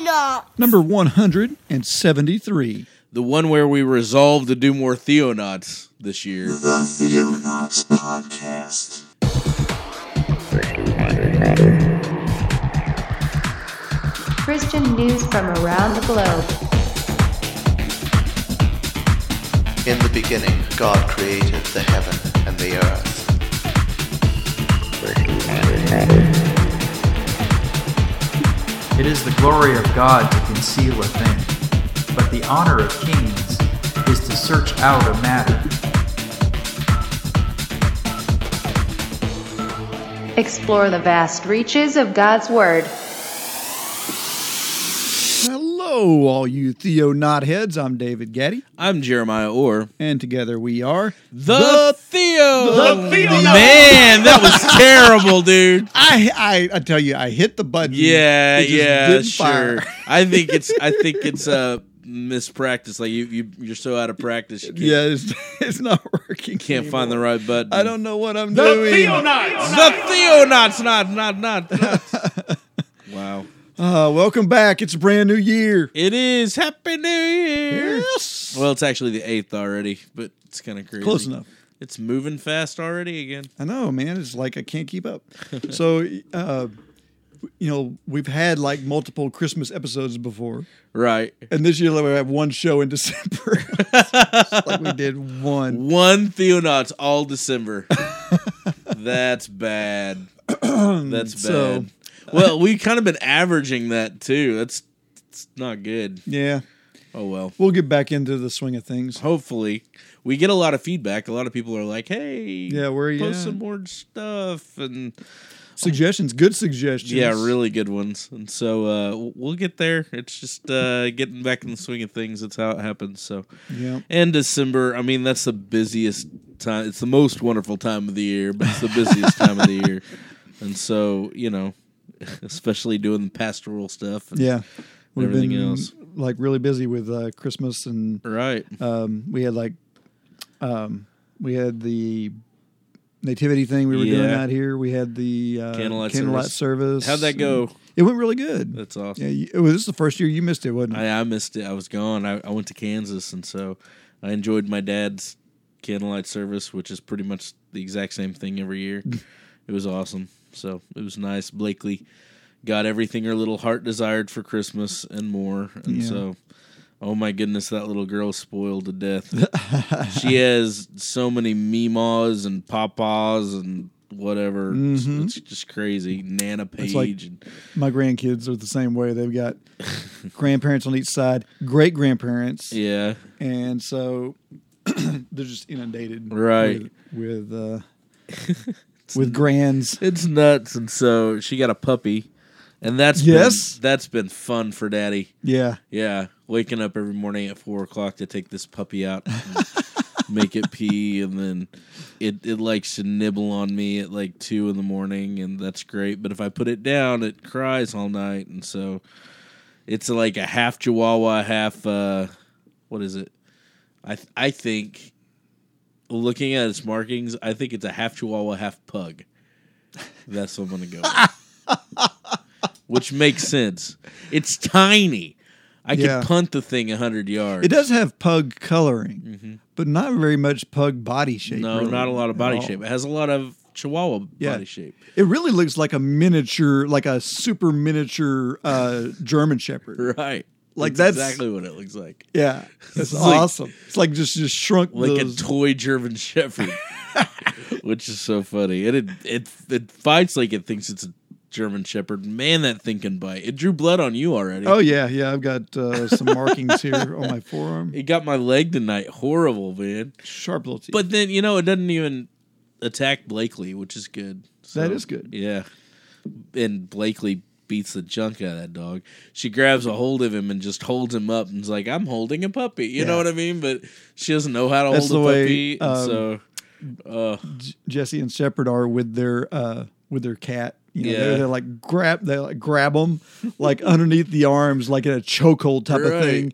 Theonauts. Number 173. The one where we resolved to do more Theonauts this year. The Theonauts Podcast. Christian news from around the globe. In the beginning, God created the heaven and the earth. It is the glory of God to conceal a thing, but the honor of kings is to search out a matter. Explore the vast reaches of God's Word. Hello, all you Theo Knotheads. I'm David Gaddy, I'm Jeremiah Orr. and together we are The, Theo. The Theonauts. Man, that was terrible, dude. I, I I tell you, I hit the button. Yeah, yeah, sure. I think it's I think it's uh mispractice. Like you you you're so out of practice. You Yeah, it's, it's not working. can't anymore. find the right button. I don't know what I'm doing. The Theonauts, not not not not. wow. Uh, welcome back. It's a brand new year. It is Happy New Year. Yes. Well, it's actually the eighth already, but it's kind of crazy. Close enough. It's moving fast already again. I know, man. It's like I can't keep up. so, uh, you know, we've had like multiple Christmas episodes before, Right. and this year we have one show in December. Like we did one. One Theonauts all December. That's bad. That's bad. So- well, we've kind of been averaging that too. That's it's not good. Yeah, Oh well. we'll get back into the swing of things. Hopefully, we get a lot of feedback. A lot of people are like, "Hey, Yeah, where are you post at? some more stuff?" And Suggestions, good suggestions. yeah, really good ones. And so uh, we'll get there. It's just uh, getting back in the swing of things. That's how it happens. So Yeah. and December. I mean, that's the busiest time. It's the most wonderful time of the year, but it's the busiest time of the year. And so, you know, especially doing the pastoral stuff. and- Yeah. We've Everything been else. like really busy with uh, Christmas and Right. um, we had like um, we had the nativity thing we were doing out here. We had the uh, Candlelight service. service. How'd that go? It went really good. That's awesome. Yeah, you, it was this is the first year you missed it, wasn't it? I, I missed it. I was gone. I, I went to Kansas, and so I enjoyed my dad's candlelight service, which is pretty much the exact same thing every year. it was awesome. So it was nice. Blakely got everything her little heart desired for Christmas and more. And Yeah. so, oh my goodness, that little girl spoiled to death. she has so many meemaws and papas and whatever. It's, Mhm. it's just crazy. Nana Page like- and My grandkids are the same way. They've got grandparents on each side, great grandparents, yeah. and so they're just inundated, Right. With with, uh, with grands. It's nuts, and so she got a puppy, and that's Yes. been, that's been fun for Daddy. Yeah, Yeah, waking up every morning at four o'clock to take this puppy out, make it pee, and then it it likes to nibble on me at like two in the morning, and that's great. But if I put it down, it cries all night, and so it's like a half Chihuahua, half uh, what is it? I th- I think looking at its markings, I think it's a half Chihuahua, half pug. That's what I'm gonna go. with. Which makes sense. It's tiny. I Yeah. could punt the thing hundred yards. it does have pug coloring, but not very much pug body shape. Mm-hmm. No, really, not a lot of body shape. It has a lot of Chihuahua Yeah. body shape. It really looks like a miniature, like a super miniature uh, German Shepherd. Right. Like, That's that's- exactly what it looks like. Yeah, that's It's like- awesome. it's like just just shrunk Like those. a toy German Shepherd, which is so funny. And it it it fights like it thinks it's a German Shepherd. Man, that thing can bite. It drew blood on you already. oh yeah, yeah. I've got uh, some markings here on my forearm. It got my leg tonight. Horrible, man. Sharp little teeth. But then you know it doesn't even attack Blakely, which is good. So, That is good. Yeah, and Blakely beats the junk out of that dog. She grabs a hold of him and just holds him up and is like, "I'm holding a puppy." You know what I mean? But she doesn't know how to That's hold a way, puppy, um, so uh, J- Jesse and Shepard are with their uh, with their cat. You know, Yeah. they're, they're like grab they like grab them like underneath the arms like in a chokehold type of Right. thing.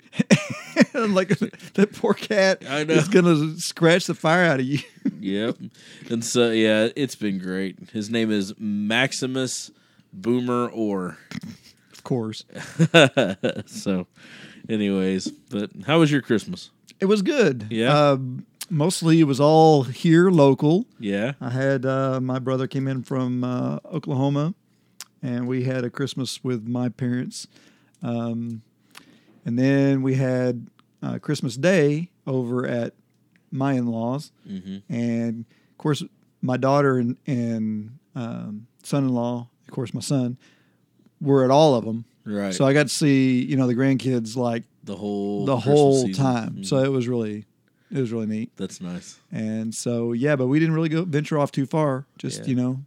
and like that poor cat I know. is gonna scratch the fire out of you. yep. And so yeah, it's been great. His name is Maximus Boomer Orr. Of course. so, anyways, but how was your Christmas? It was good. Yeah? Uh, mostly it was all here local. Yeah. I had uh, my brother came in from uh, Oklahoma, and we had a Christmas with my parents, um, and then we had uh, Christmas Day over at my in-laws, and of course my daughter and, and um, son-in-law, of course my son, were at all of them. Right. So I got to see you know the grandkids like the whole the whole time. Mhm. So it was really it was really neat. that's nice. And so yeah, but we didn't really go venture off too far. Just Yeah. you know,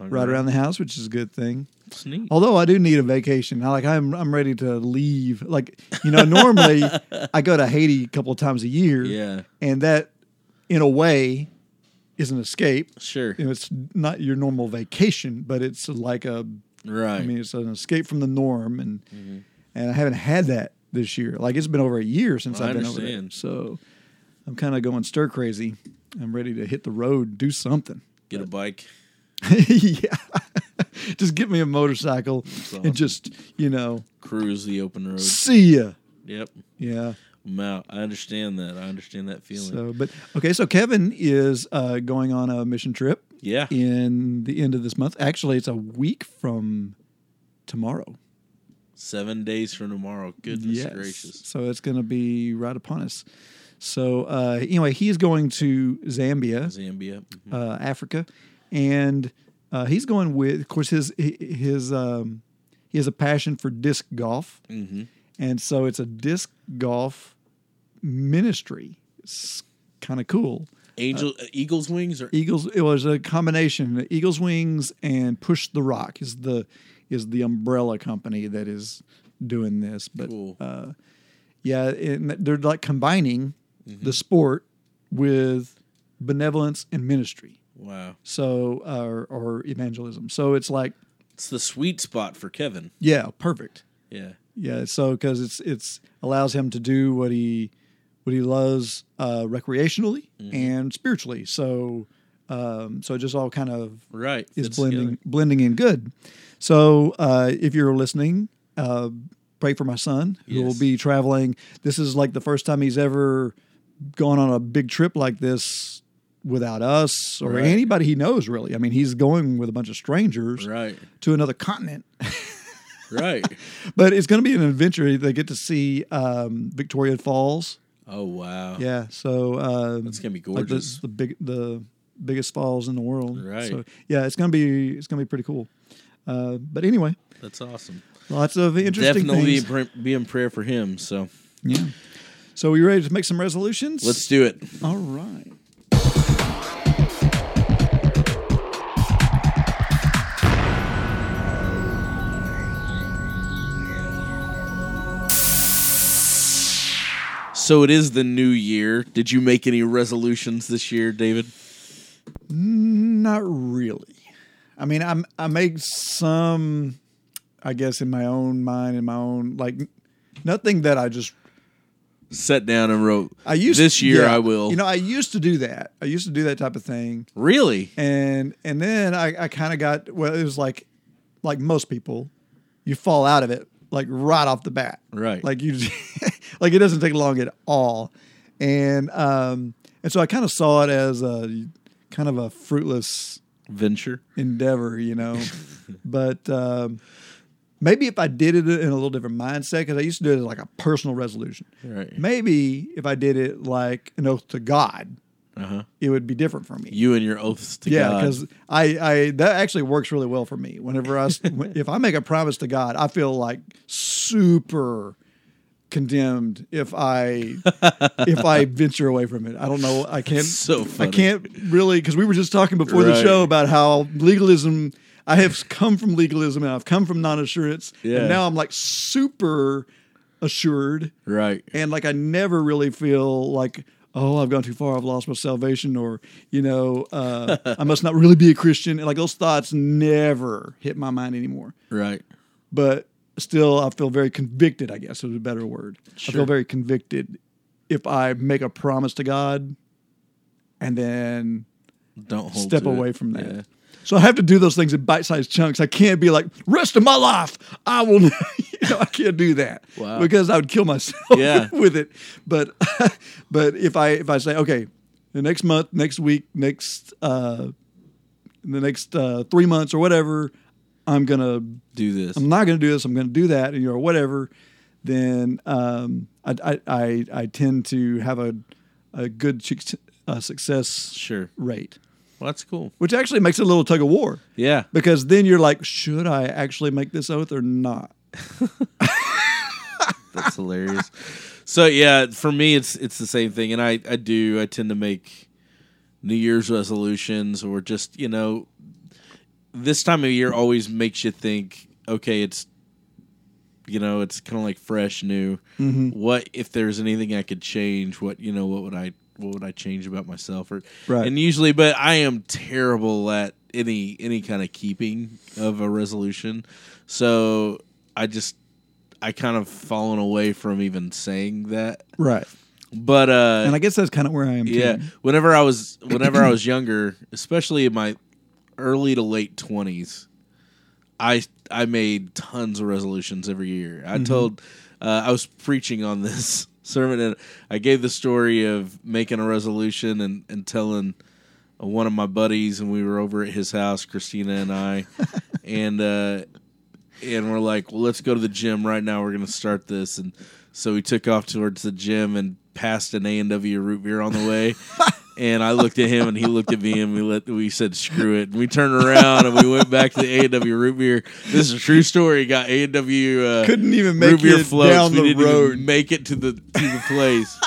right around the house, which is a good thing. It's neat. Although I do need a vacation. I like I'm I'm ready to leave. Like you know, normally I go to Haiti a couple of times a year, Yeah. and that in a way is an escape. Sure. You know, it's not your normal vacation, but it's like a Right. I mean, it's an escape from the norm, and mm-hmm. and I haven't had that this year. Like it's been over a year since I I've been over there, so I'm kind of going stir crazy. I'm ready to hit the road, do something. Get a bike. yeah, just get me a motorcycle awesome. and just you know Cruise the open road. see ya. Yep. Yeah. Out. I understand that. I understand that feeling. So, but okay, so Kevin is uh, going on a mission trip yeah. in the end of this month. Actually, it's a week from tomorrow. Seven days from tomorrow. Goodness gracious. So it's going to be right upon us. So uh, anyway, he's going to Zambia, Zambia. Mhm. uh, Africa, and uh, he's going with, of course, his his um, he has a passion for disc golf, Mhm. and so it's a disc golf ministry. It's kind of cool. Angel uh, Eagle's wings or Eagles. It was a combination. Eagles Wings and Push the Rock is the is the umbrella company that is doing this. But Cool. uh, yeah, and they're like combining Mm-hmm. the sport with benevolence and ministry. wow. So or, or evangelism. So it's like It's the sweet spot for Kevin. yeah, perfect. Yeah. Yeah, so because it's it's allows him to do what he what he loves uh, recreationally Mm-hmm. and spiritually. So um, so it just all kind of Right. is Fits blending together. blending in good. So uh, if you're listening, uh, pray for my son who will be traveling. This is like the first time he's ever gone on a big trip like this without us or Right. anybody he knows. Really, I mean, he's going with a bunch of strangers Right. to another continent. Right. but it's going to be an adventure. They get to see um, Victoria Falls. Oh wow. Yeah, so um, That's gonna be like the, gorgeous. the big the biggest falls in the world. Right. So yeah, it's gonna be it's gonna be pretty cool. Uh, but anyway, That's awesome. lots of interesting Definitely be, things. be in prayer for him. So Yeah. So we ready to make some resolutions? let's do it. All right. So it is the new year. Did you make any resolutions this year, David? Not really. I mean, I'm I make some, I guess, in my own mind, in my own like, nothing that I just Sat down and wrote. I used this year. yeah. I will. You know, I used to do that. I used to do that type of thing, really? and and then I, I kind of got well. It was like like most people, you fall out of it like right off the bat. Right. Like you, just, like it doesn't take long at all, and um and so I kind of saw it as a kind of a fruitless Venture. endeavor, you know. but um, maybe if I did it in a little different mindset, because I used to do it as like a personal resolution. Right. Maybe if I did it like an oath to God, Uh huh. it would be different for me. You and your oaths to yeah, God. because I, I that actually works really well for me. Whenever I if I make a promise to God, I feel like super condemned if I if I venture away from it. I don't know. I can't. So funny. I can't really because we were just talking before the show about how legalism. I have come from legalism and I've come from non-assurance, Yeah. and now I'm like super assured right. and like I never really feel like oh I've gone too far I've lost my salvation or you know uh, I must not really be a Christian and like those thoughts never hit my mind anymore Right. but still I feel very convicted I guess is a better word I feel very convicted if I make a promise to God and then Don't hold Step away it. from that. Yeah. So I have to do those things in bite-sized chunks. I can't be like rest of my life. I will. you know, I can't do that Wow. because I would kill myself Yeah. with it. But but if I if I say okay, the next month, next week, next uh, the next uh, three months or whatever, I'm gonna Do this. I'm not going to do this. I'm going to do that, and you know, whatever. Then um, I, I I I tend to have a a good uh, success Sure. rate, Well, that's cool. which actually makes it a little tug of war Yeah. because then you're like, should I actually make this oath or not? That's hilarious. So yeah, for me it's it's the same thing and I I do I tend to make New Year's resolutions or just, you know, this time of year always makes you think, okay, it's you know, it's kind of like fresh new. Mm-hmm. What if there's anything I could change? What, you know, what would I what would I change about myself or Right. and usually but I am terrible at any any kind of keeping of a resolution. So I just I kind of fallen away from even saying that. Right. But uh And I guess that's kind of where I am. yeah, Too. whenever I was whenever I was younger, especially in my early to late 20s, I I made tons of resolutions every year. I told uh, I was preaching on this sermon and I gave the story of making a resolution and and telling uh, one of my buddies and we were over at his house, Christina and I, and uh and we're like, well, let's go to the gym right now. We're going to start this. And so we took off towards the gym and passed an A and W root beer on the way. and I looked at him and he looked at me and we let we said screw it. And we turned around and we went back to the A and W root beer. This is a true story. Got A and W uh, Couldn't even make root beer it floats. down we the didn't road. even make it to the to the place.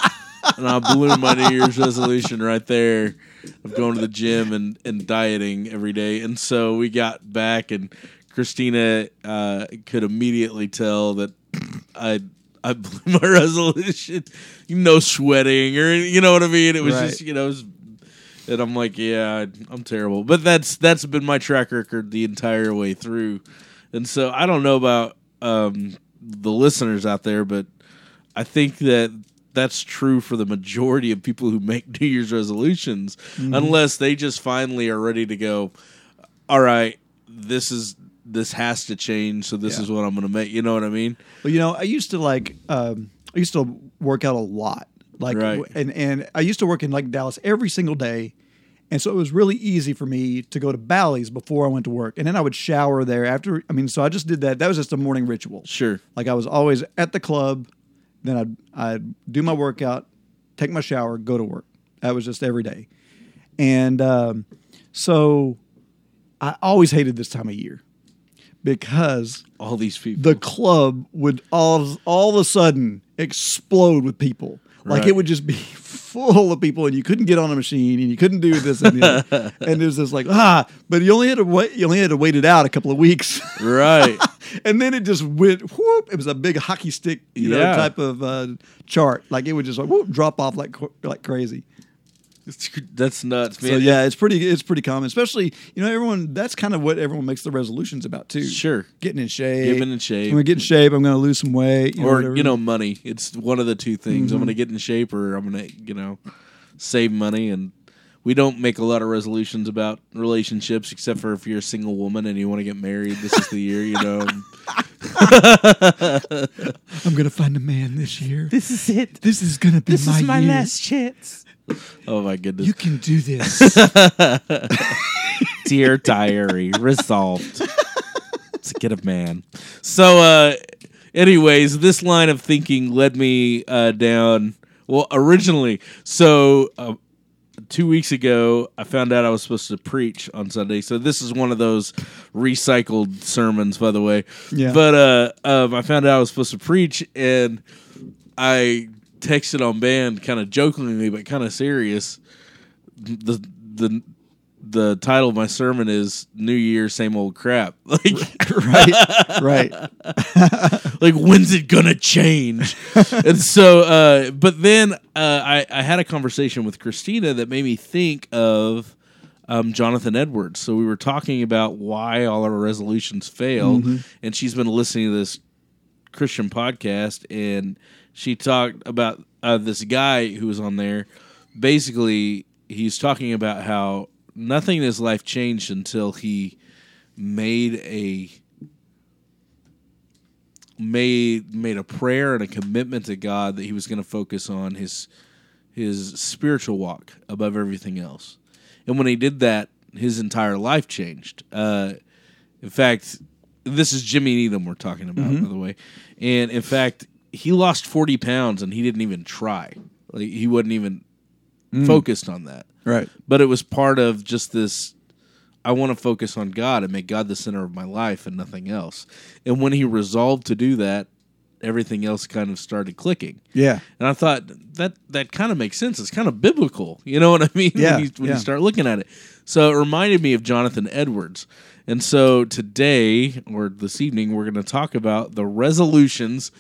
and I blew my New Year's resolution right there of going to the gym and, and dieting every day. And so we got back, and Christina uh, could immediately tell that I I blew my resolution. No sweating or you know what I mean. It was Right. just you know. It was, and I'm like, yeah, I'm terrible. But that's that's been my track record the entire way through. And so I don't know about um, the listeners out there, but I think that that's true for the majority of people who make New Year's resolutions, unless they just finally are ready to go. All right, this is this has to change, so this Yeah. is what I'm going to make. You know what I mean? Well, you know, I used to like um, I used to work out a lot, like, Right. and and I used to work in like Dallas every single day, and so it was really easy for me to go to Bally's before I went to work, and then I would shower there after. I mean, so I just did that. That was just a morning ritual. Sure. Like I was always at the club, then I'd I'd do my workout, take my shower, go to work. That was just every day, and um, so I always hated this time of year because All these people. the club would all all of a sudden explode with people. Like Right. it would just be full of people, and you couldn't get on a machine, and you couldn't do this and the other. and it was just like ah, but you only had to wait. You only had to wait it out a couple of weeks, right. and then it just went whoop. It was a big hockey stick, you know, type of uh, chart. Like it would just like whoop, drop off like like crazy. That's nuts, man. So yeah, it's pretty it's pretty common, especially you know everyone. That's kind of what everyone makes the resolutions about too. Sure. getting in shape, Getting in shape. I'm gonna get in shape. I'm gonna lose some weight, you or whatever. you know money it's one of the two things Mm-hmm. i'm gonna get in shape or i'm gonna you know save money and we don't make a lot of resolutions about relationships except for if you're a single woman and you want to get married this is the year you know I'm gonna find a man this year. this is it This is gonna be this my, is my year. Last chance oh my goodness. You can do this. dear diary resolved. To get a man. So uh anyways this line of thinking led me uh down well originally so uh, two weeks ago i found out i was supposed to preach on sunday. So this is one of those recycled sermons by the way. Yeah. but uh um, i found out i was supposed to preach and i texted on band kind of jokingly but kind of serious the the the title of my sermon is New Year, same old crap. Like, right, right. like when's it gonna change? and so, uh, but then uh, I, I had a conversation with Christina that made me think of um, Jonathan Edwards. So we were talking about why all our resolutions fail, and she's been listening to this Christian podcast, and she talked about uh, this guy who was on there. Basically, he's talking about how nothing in his life changed until he made a made made a prayer and a commitment to God that he was going to focus on his his spiritual walk above everything else. And when he did that, his entire life changed. Uh, in fact, this is Jimmy Needham we're talking about, by the way. And in fact, he lost forty pounds and he didn't even try. Like he wasn't even hmm. focused on that. Right. But it was part of just this. I want to focus on God and make God the center of my life and nothing else. And when he resolved to do that, everything else kind of started clicking. Yeah. And I thought that that kind of makes sense. It's kind of biblical. You know what I mean? Yeah, When, you, when yeah. you start looking at it. So it reminded me of Jonathan Edwards. And so today or this evening, we're going to talk about the resolutions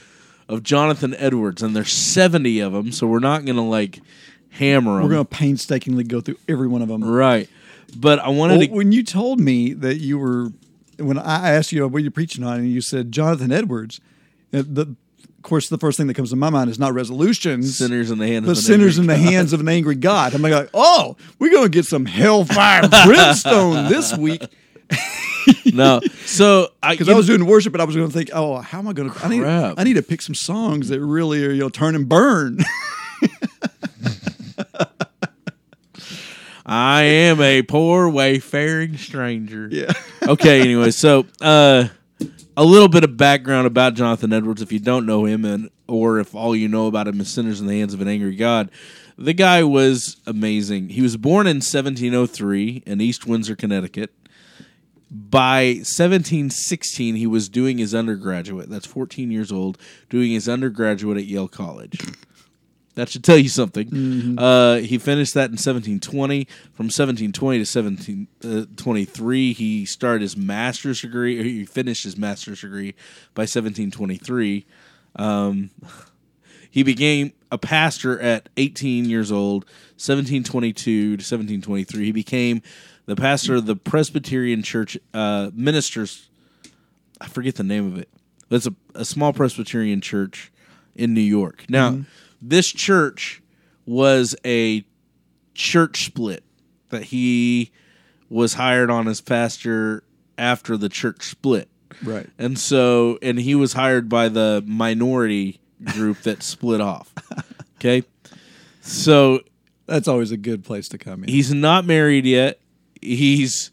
of Jonathan Edwards. And there's 70 of them. So we're not going to like hammer them. We're going to painstakingly go through every one of them. Right. But I wanted Well, to. when you told me that you were, when I asked you what you're preaching on, and you said Jonathan Edwards, uh, the, of course, the first thing that comes to my mind is not resolutions, Sinners in the hands an sinners in the God. hands of an angry God. I'm like, oh, we're going to get some hellfire brimstone this week No. So I, because I was doing worship, and I was going to think, oh, how am I going to? I need, I need to pick some songs that really are, you know, turn and burn. I am a poor wayfaring stranger. yeah. okay, anyway, so uh, a little bit of background about Jonathan Edwards, if you don't know him, and or if all you know about him is sinners in the hands of an angry God. The guy was amazing. He was born in 1703 in East Windsor, Connecticut. By 1716, he was doing his undergraduate. That's 14 years old, doing his undergraduate at Yale College. That should tell you something. Uh, he finished that in 1720. From 1720 to 1723, he started his master's degree. Or he finished his master's degree by 1723. Um, he became a pastor at 18 years old, 1722 to 1723. He became the pastor of the Presbyterian Church uh, Ministers. I forget the name of it. But it's a, a small Presbyterian church in New York. Now, this church was a church split that he was hired on as pastor after the church split. Right. And so, and he was hired by the minority group that split off. Okay. So That's always a good place to come in. he's not married yet. He's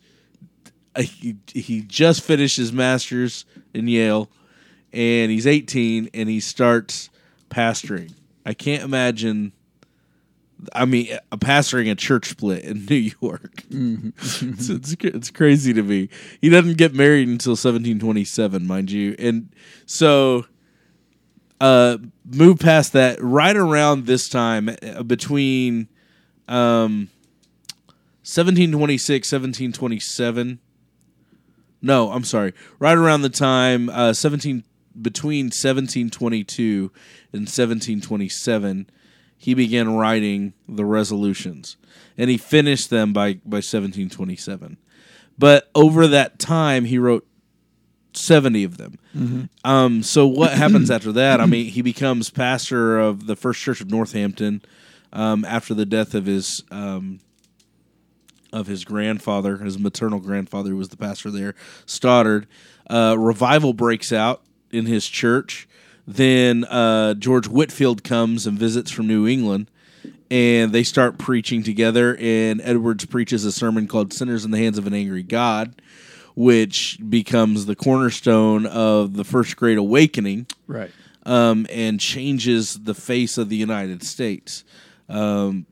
uh, he, he just finished his master's in Yale, and he's 18, and he starts pastoring. I can't imagine. I mean, a pastoring a church split in New York. it's, it's it's crazy to me. He doesn't get married until 1727, mind you, and so uh, move past that. Right around this time, uh, between um, 1726, 1727. No, I'm sorry. Right around the time uh, 17 between 1722 and 1727, he began writing the resolutions, and he finished them by by 1727. But over that time, he wrote 70 of them. Um, so what happens after that? I mean, he becomes pastor of the First Church of Northampton um, after the death of his um, of his grandfather, his maternal grandfather, who was the pastor there, Stoddard. Uh, revival breaks out in his church. Then uh, George Whitefield comes and visits from New England, and they start preaching together. And Edwards preaches a sermon called "Sinners in the Hands of an Angry God," which becomes the cornerstone of the First Great Awakening right. um, and changes the face of the United States. Um,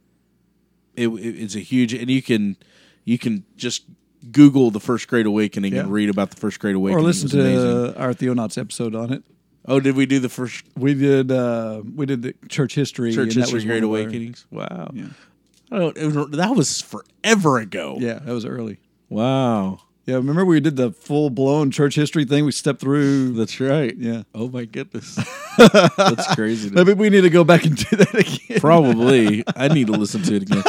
it, it- it's a huge, and you can you can just Google the First Great Awakening and read about the First Great Awakening. Or listen to our Theonauts episode on it. Oh, did we do the first We did uh we did the church history. Church and that History was Great our- Awakenings? Wow. Yeah. I don't, it was, that was forever ago. Yeah, that was early. Wow. Yeah, remember we did the full blown church history thing? We stepped through. That's right. yeah. Oh my goodness. That's crazy. Maybe we need to go back and do that again. Probably. I need to listen to it again.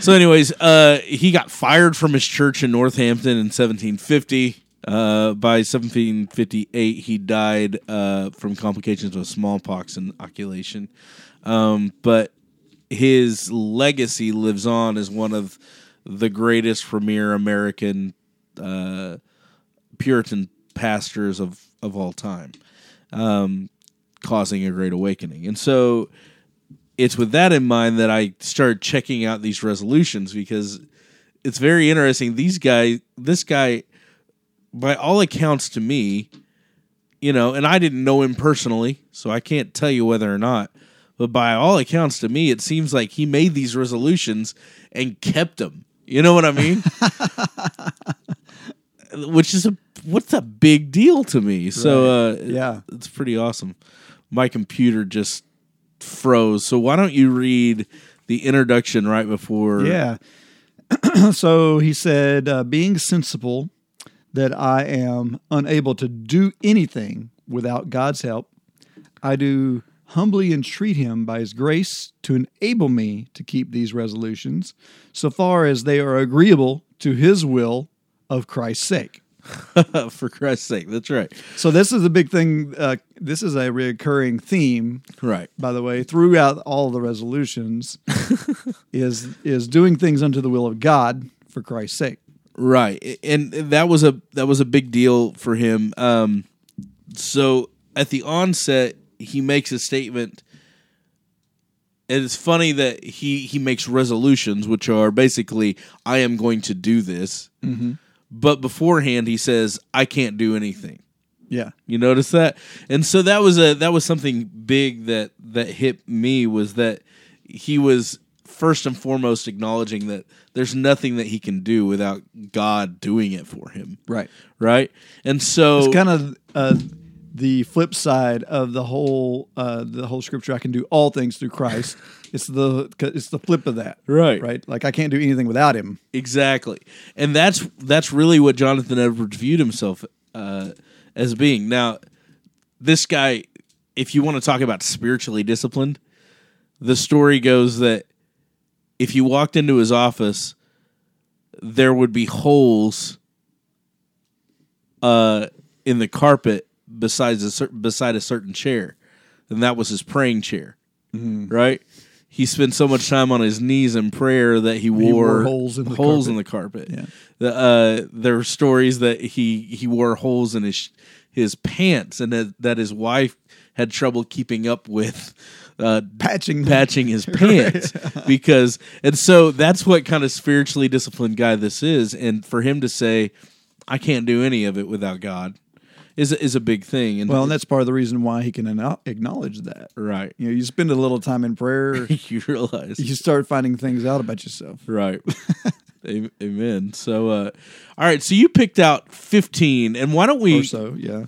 So, anyways, uh, he got fired from his church in Northampton in 1750. Uh, by 1758, he died uh, from complications of smallpox and inoculation. Um, but his legacy lives on as one of the greatest premier American uh, Puritan pastors of of all time, um, causing a great awakening. And so, it's with that in mind that I started checking out these resolutions because it's very interesting. These guys, this guy, by all accounts to me, you know, and I didn't know him personally, so I can't tell you whether or not. But by all accounts to me, it seems like he made these resolutions and kept them. You know what I mean? Which is a what's a big deal to me. So uh, Yeah. it's pretty awesome. My computer just froze. So why don't you read the introduction right before? Yeah. so he said, uh, being sensible that I am unable to do anything without God's help, I do humbly entreat him by his grace to enable me to keep these resolutions so far as they are agreeable to his will of Christ's sake. for Christ's sake. That's right. So this is a big thing. Uh, this is a recurring theme Right. by the way, throughout all the resolutions, is is doing things unto the will of God for Christ's sake. Right, and that was a that was a big deal for him. Um, so at the onset, he makes a statement. And it's funny that he he makes resolutions, which are basically, "I am going to do this," but beforehand he says, "I can't do anything." Yeah, You notice that, and so that was a that was something big that that hit me was that he was first and foremost acknowledging that there's nothing that he can do without God doing it for him, right. right? And so It's kind of uh, the flip side of the whole uh, the whole scripture. I can do all things through Christ. it's the it's the flip of that. Right. right. Like I can't do anything without Him. Exactly, and that's that's really what Jonathan Edwards viewed himself uh, as being. Now, this guy, if you want to talk about spiritually disciplined, the story goes that if you walked into his office, there would be holes uh, in the carpet besides a cer- beside a certain chair, and that was his praying chair. Right? He spent so much time on his knees in prayer that he wore, wore holes in the holes carpet. in the carpet. Yeah. The, uh, there were stories that he he wore holes in his his pants, and that, that his wife had trouble keeping up with uh, Patching patching his pants because and so that's what kind of spiritually disciplined guy this is and for him to say i can't do any of it without god is a, is a big thing. And Well, and that's part of the reason why he can acknowledge that. right. You know, you spend a little time in prayer, you realize. you start finding things out about yourself. right. Amen. So uh all right. So you picked out 15 and why don't we Or so, yeah.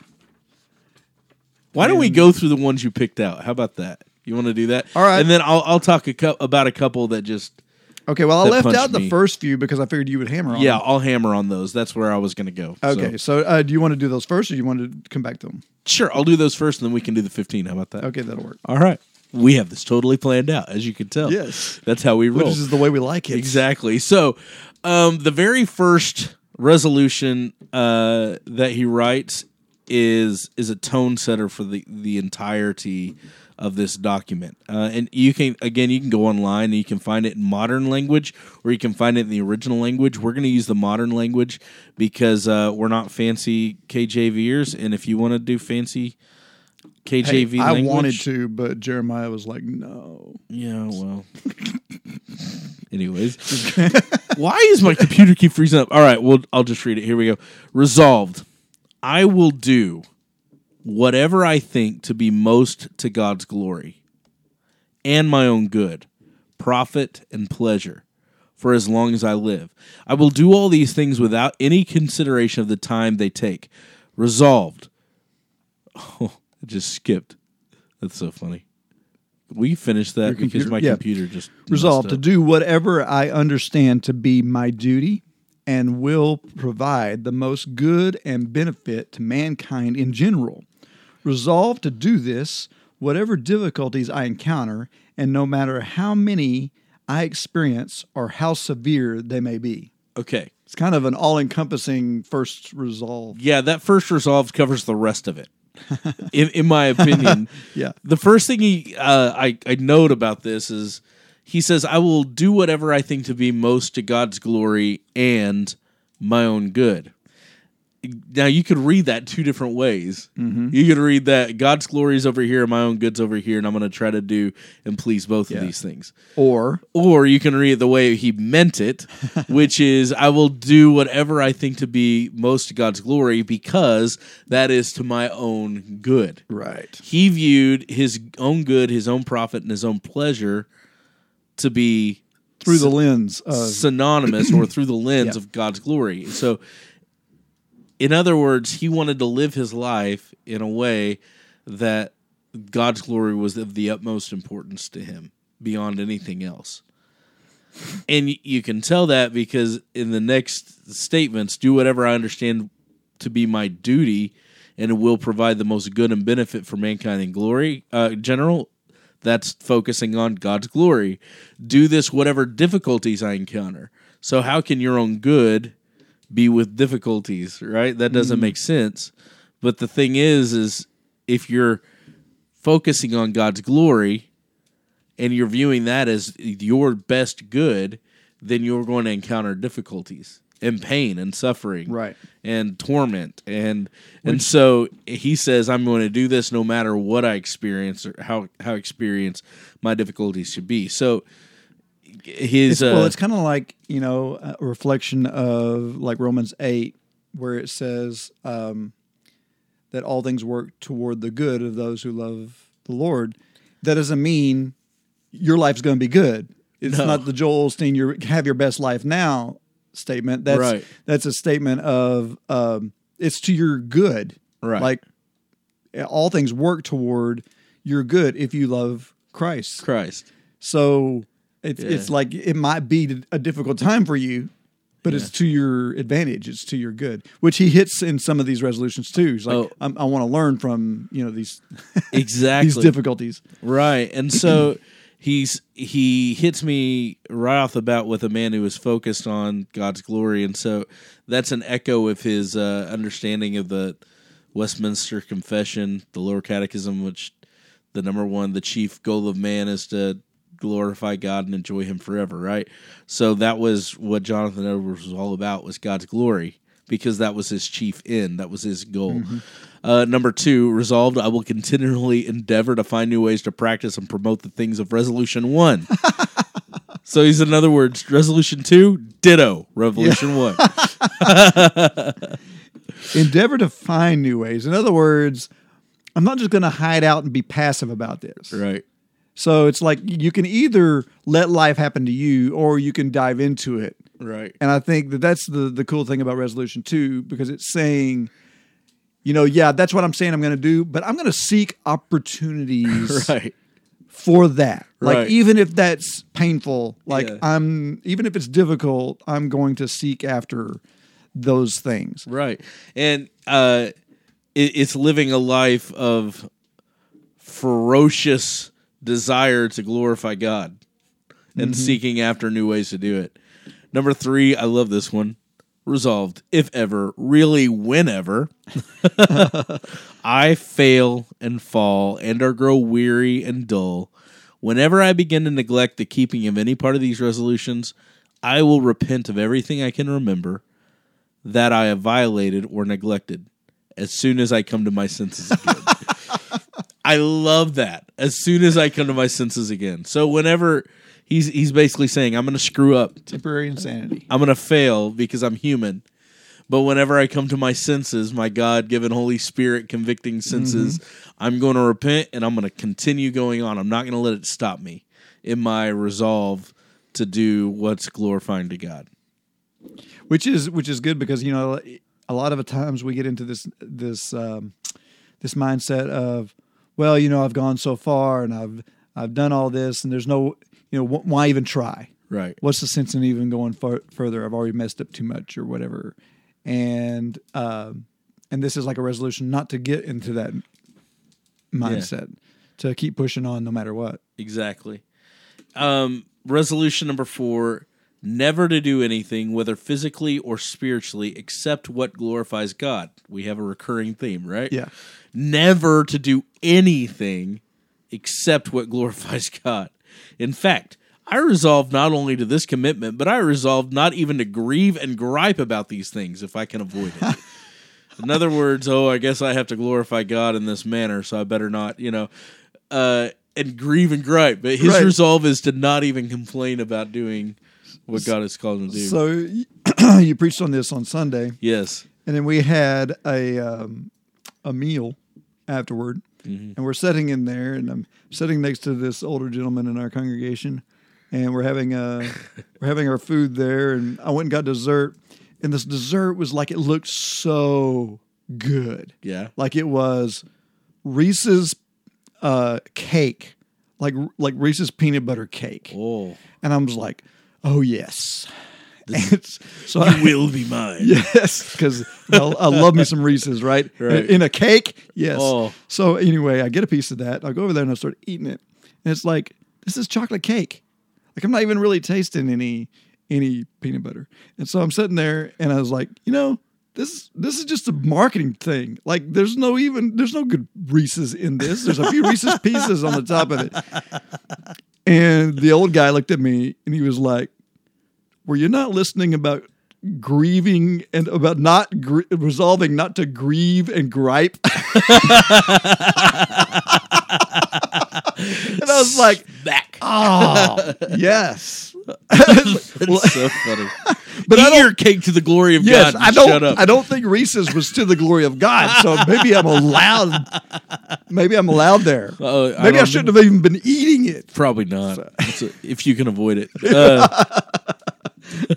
why don't we go through the ones you picked out? How about that? You want to do that? All right. and then i'll i'll talk a cou- about a couple that just Okay, well, I That left punched out the me. first few because I figured you would hammer on yeah them. i'll hammer on those that's where i was gonna go Okay, so, uh, do you want to do those first or do you want to come back to them? Sure, I'll do those first, and then we can do the fifteen. How about that? Okay, that'll work. All right. We have this totally planned out, as you can tell. Yes. that's how we roll. Which is the way we like it. exactly. So, um, the very first resolution uh, that he writes is is a tone setter for the the entirety of this document. Uh, and you can again, you can go online and you can find it in modern language, or you can find it in the original language. We're going to use the modern language because uh, we're not fancy KJVers, and if you want to do fancy Hey, KJV I language, wanted to, but Jeremiah was like, no. yeah, well. Anyways, why is my computer keep freezing up? All right, well, I'll just read it. Here we go. Resolved. I will do whatever I think to be most to God's glory and my own good, profit and pleasure for as long as I live. I will do all these things without any consideration of the time they take. Resolved. Oh, it just skipped. That's so funny. We finished that Your because my yeah. computer just Resolved to do whatever I understand to be my duty and will provide the most good and benefit to mankind in general. Resolved to do this, whatever difficulties I encounter, and no matter how many I experience or how severe they may be. Okay. It's kind of an all encompassing first resolve. Yeah, that first resolve covers the rest of it. in, in my opinion. Yeah. The first thing he uh, I, I note about this is he says, I will do whatever I think to be most to God's glory and my own good. Now, you could read that two different ways. Mm-hmm. You could read that God's glory is over here, and my own good's over here, and I'm going to try to do and please both Yeah. of these things. Or Or you can read it the way he meant it, which is, I will do whatever I think to be most to God's glory because that is to my own good right. he viewed his own good, his own profit, and his own pleasure to be Through the lens of synonymous or through the lens Yeah. of God's glory. So, in other words, he wanted to live his life in a way that God's glory was of the utmost importance to him beyond anything else. And you can tell that because in the next statements, do whatever I understand to be my duty, and it will provide the most good and benefit for mankind and glory. Uh, general, that's focusing on God's glory. Do this whatever difficulties I encounter. So how can your own good be with difficulties, right? That doesn't mm-hmm. make sense. But the thing is is if you're focusing on God's glory and you're viewing that as your best good, then you're going to encounter difficulties and pain and suffering Right. and torment and and so he says i'm going to do this no matter what i experience or how how experience my difficulties should be so his It's, well, uh, it's kind of like you know a reflection of like Romans eight, where it says um, that all things work toward the good of those who love the Lord. That doesn't mean your life's going to be good. It's No. not the Joel Osteen "you have your best life now" statement. That's Right. that's a statement of um, it's to your good. Right. Like all things work toward your good if you love Christ. christ So it's Yeah. it's like it might be a difficult time for you, but it's to your advantage. It's to your good, which he hits in some of these resolutions too. He's like, Oh. I'm, I want to learn from you know these exactly these difficulties. Right. And so he's he hits me right off the bat with a man who is focused on God's glory and so that's an echo of his uh, understanding of the Westminster Confession, the Lower Catechism which the number one the chief goal of man is to glorify God and enjoy him forever, right? So that was what Jonathan Edwards was all about was God's glory because that was his chief end, that was his goal. Uh, number two, resolved, I will continually endeavor to find new ways to practice and promote the things of resolution one. so he's, in other words, resolution two, ditto, revolution one. Endeavor to find new ways. In other words, I'm not just going to hide out and be passive about this. Right. So it's like you can either let life happen to you, or you can dive into it. Right. And I think that that's the the cool thing about resolution two because it's saying, you know, yeah, that's what I'm saying I'm going to do, but I'm going to seek opportunities Right. for that. Like Right. even if that's painful, like Yeah. I'm even if it's difficult, I'm going to seek after those things. Right. And uh, it, it's living a life of ferocious desire to glorify God and mm-hmm. seeking after new ways to do it. Number three, I love this one. Resolved, if ever, really whenever, I fail and fall and or grow weary and dull, whenever I begin to neglect the keeping of any part of these resolutions, I will repent of everything I can remember that I have violated or neglected as soon as I come to my senses again. I love that. As soon as I come to my senses again. So whenever he's he's basically saying I'm going to screw up, Temporary insanity. I'm going to fail because I'm human. But whenever I come to my senses, my God given Holy Spirit convicting senses, I'm going to repent and I'm going to continue going on. I'm not going to let it stop me in my resolve to do what's glorifying to God. which is which is good because you know a lot of the times we get into this this um, this mindset of well you know I've gone so far and I've I've done all this and there's no you know wh- why even try? Right. what's the sense in even going far, further? I've already messed up too much or whatever. And um, and this is like a resolution not to get into that mindset to keep pushing on no matter what. Exactly. Um, resolution number four never to do anything, whether physically or spiritually, except what glorifies God. We have a recurring theme, right? yeah Never to do anything except what glorifies God. In fact, I resolve not only to this commitment, but I resolve not even to grieve and gripe about these things if I can avoid it. in other words, oh, I guess I have to glorify God in this manner, so I better not, you know, uh, and grieve and gripe. But his Right. resolve is to not even complain about doing what God has called him to do. So you preached on this on Sunday, yes. and then we had a um, a meal afterward, and we're sitting in there, and I'm sitting next to this older gentleman in our congregation, and we're having uh we're having our food there, and I went and got dessert, and this dessert was like it looked so good, Yeah. like it was Reese's uh, cake, like like Reese's peanut butter cake, Oh, and I was like, oh yes. And so I, will be mine. Yes, because I love me some Reese's, right? Right. In a cake, yes. Oh. So anyway, I get a piece of that. I go over there and I start eating it, and it's like this is chocolate cake. Like I'm not even really tasting any any peanut butter. And so I'm sitting there, and I was like, you know, this this is just a marketing thing. Like there's no even there's no good Reese's in this. There's a few Reese's pieces on the top of it. And the old guy looked at me and he was like, "Were you not listening about grieving and about not gr- resolving not to grieve and gripe?" and I was like, Back. "Oh, yes." That's so funny. But I Eat don't- your cake to the glory of Yes, God. I don't. Shut up. I don't think Reese's was to the glory of God. So maybe I'm allowed. Maybe I'm allowed there. Uh, maybe I, don't shouldn't have even been eating it. Probably not. It's a- if you can avoid it. Uh,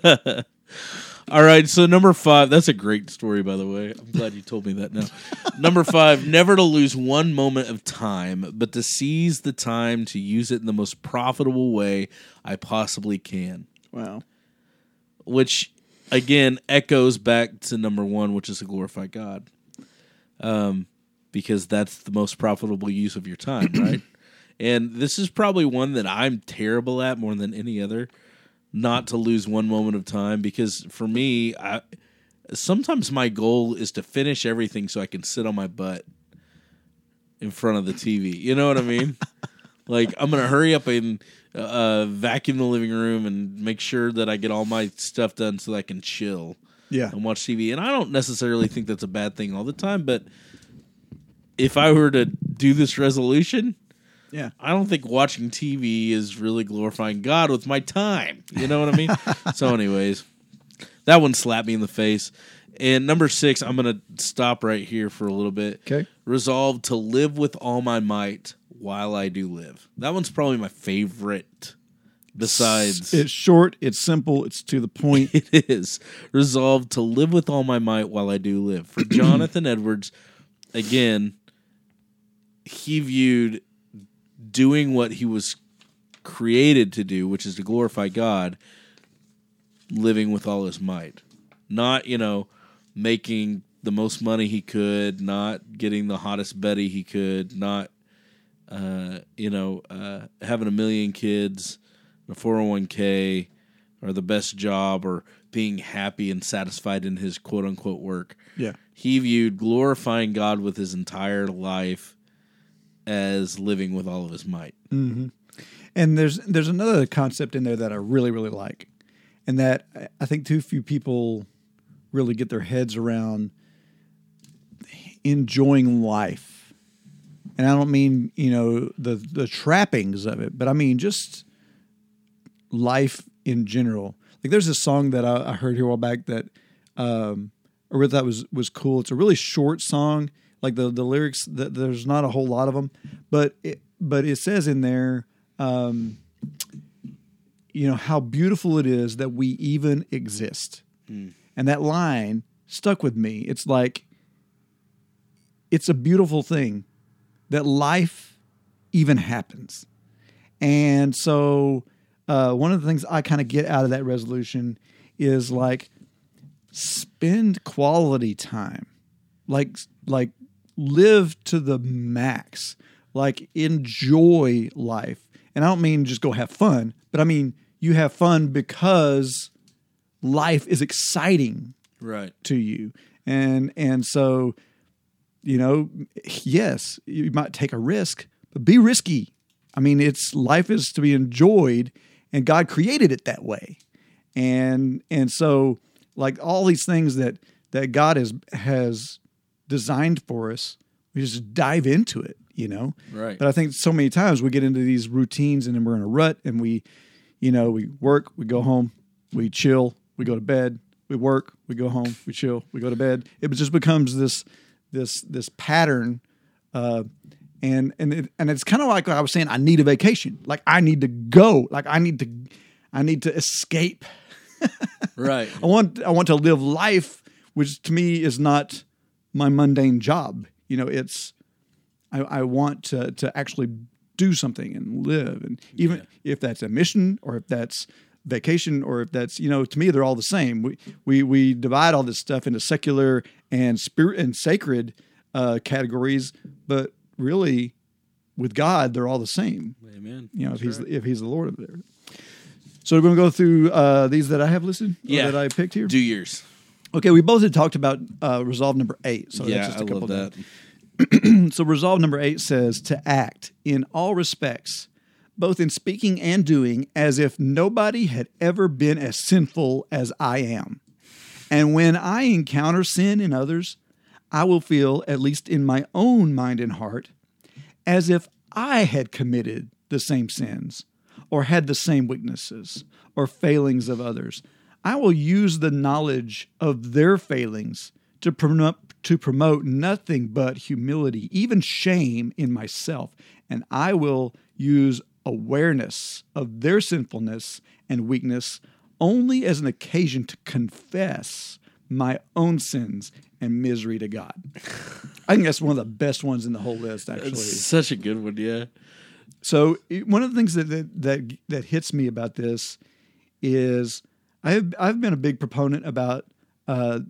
all right. So number five. That's a great story, by the way. I'm glad you told me that. Now, number five. Never to lose one moment of time, but to seize the time to use it in the most profitable way I possibly can. Wow. which again echoes back to number one, which is to glorify God, um, because that's the most profitable use of your time, right? And this is probably one that I'm terrible at more than any other, not to lose one moment of time. Because for me, I sometimes my goal is to finish everything so I can sit on my butt in front of the TV. You know what I mean? like I'm gonna hurry up and uh, vacuum the living room and make sure that I get all my stuff done so that I can chill Yeah. and watch TV. And I don't necessarily think that's a bad thing all the time, but if I were to do this resolution, Yeah. I don't think watching TV is really glorifying God with my time. You know what I mean? so, anyways, that one slapped me in the face. And number six, I'm going to stop right here for a little bit. Okay. Resolve to live with all my might while I do live. That one's probably my favorite. Besides, It's short. It's simple. It's to the point. it is resolved to live with all my might while I do live. For Jonathan Edwards, again, he viewed doing what he was created to do, which is to glorify God, living with all his might. Not, you know, making the most money he could, not getting the hottest Betty he could, not, uh, you know, uh, having a million kids, a 401k, or the best job, or being happy and satisfied in his quote unquote work. yeah. He viewed glorifying God with his entire life as living with all of his might. And there's there's another concept in there that I really really like, and that I- I think too few people really get their heads around enjoying life. And I don't mean you know the the trappings of it, but I mean just life in general. Like there's a song that I, I heard here a while back that um, I really thought was was cool. It's a really short song. Like the the lyrics, th there's not a whole lot of them, but it, but it says in there, um, you know how beautiful it is that we even exist, and that line stuck with me. It's like it's a beautiful thing that life even happens, and so uh, one of the things I kind of get out of that resolution is like spend quality time. Like like live to the max like enjoy life. And i don't mean just go have fun but i mean you have fun because life is exciting Right. to you. And and so you know yes you might take a risk but be risky. I mean it's life is to be enjoyed and God created it that way, and and so like all these things that that God has has designed for us, we just dive into it, you know. Right. But I think so many times we get into these routines and then we're in a rut and we, you know, we work, we go home, we chill, we go to bed, we work, we go home, we chill, we go to bed. It just becomes this this this pattern uh and and it, and it's kind of like I was saying I need a vacation. Like I need to go. Like I need to I need to escape. Right. I want I want to live life, which to me is not my mundane job. You know, it's I, I want to to actually do something and live, and even if that's a mission or if that's vacation or if that's you know to me they're all the same. We we we divide all this stuff into secular and spirit and sacred uh, categories, but really with God they're all the same Amen. you know, if he's right. if he's the Lord of there. So we're going to go through uh, these that I have listed, or Yeah. that I picked here. do yours. Okay, we both had talked about uh, resolve number eight. So yeah, that's just I a couple love of that. So resolve number eight says to act in all respects, both in speaking and doing, as if nobody had ever been as sinful as I am. And when I encounter sin in others, I will feel, at least in my own mind and heart, as if I had committed the same sins or had the same weaknesses or failings of others. I will use the knowledge of their failings to promote, to promote nothing but humility, even shame in myself. And I will use awareness of their sinfulness and weakness only as an occasion to confess my own sins and misery to God. I think that's one of the best ones in the whole list, actually. It's such a good one. Yeah. So one of the things that that that, that hits me about this is I've I've been a big proponent about uh,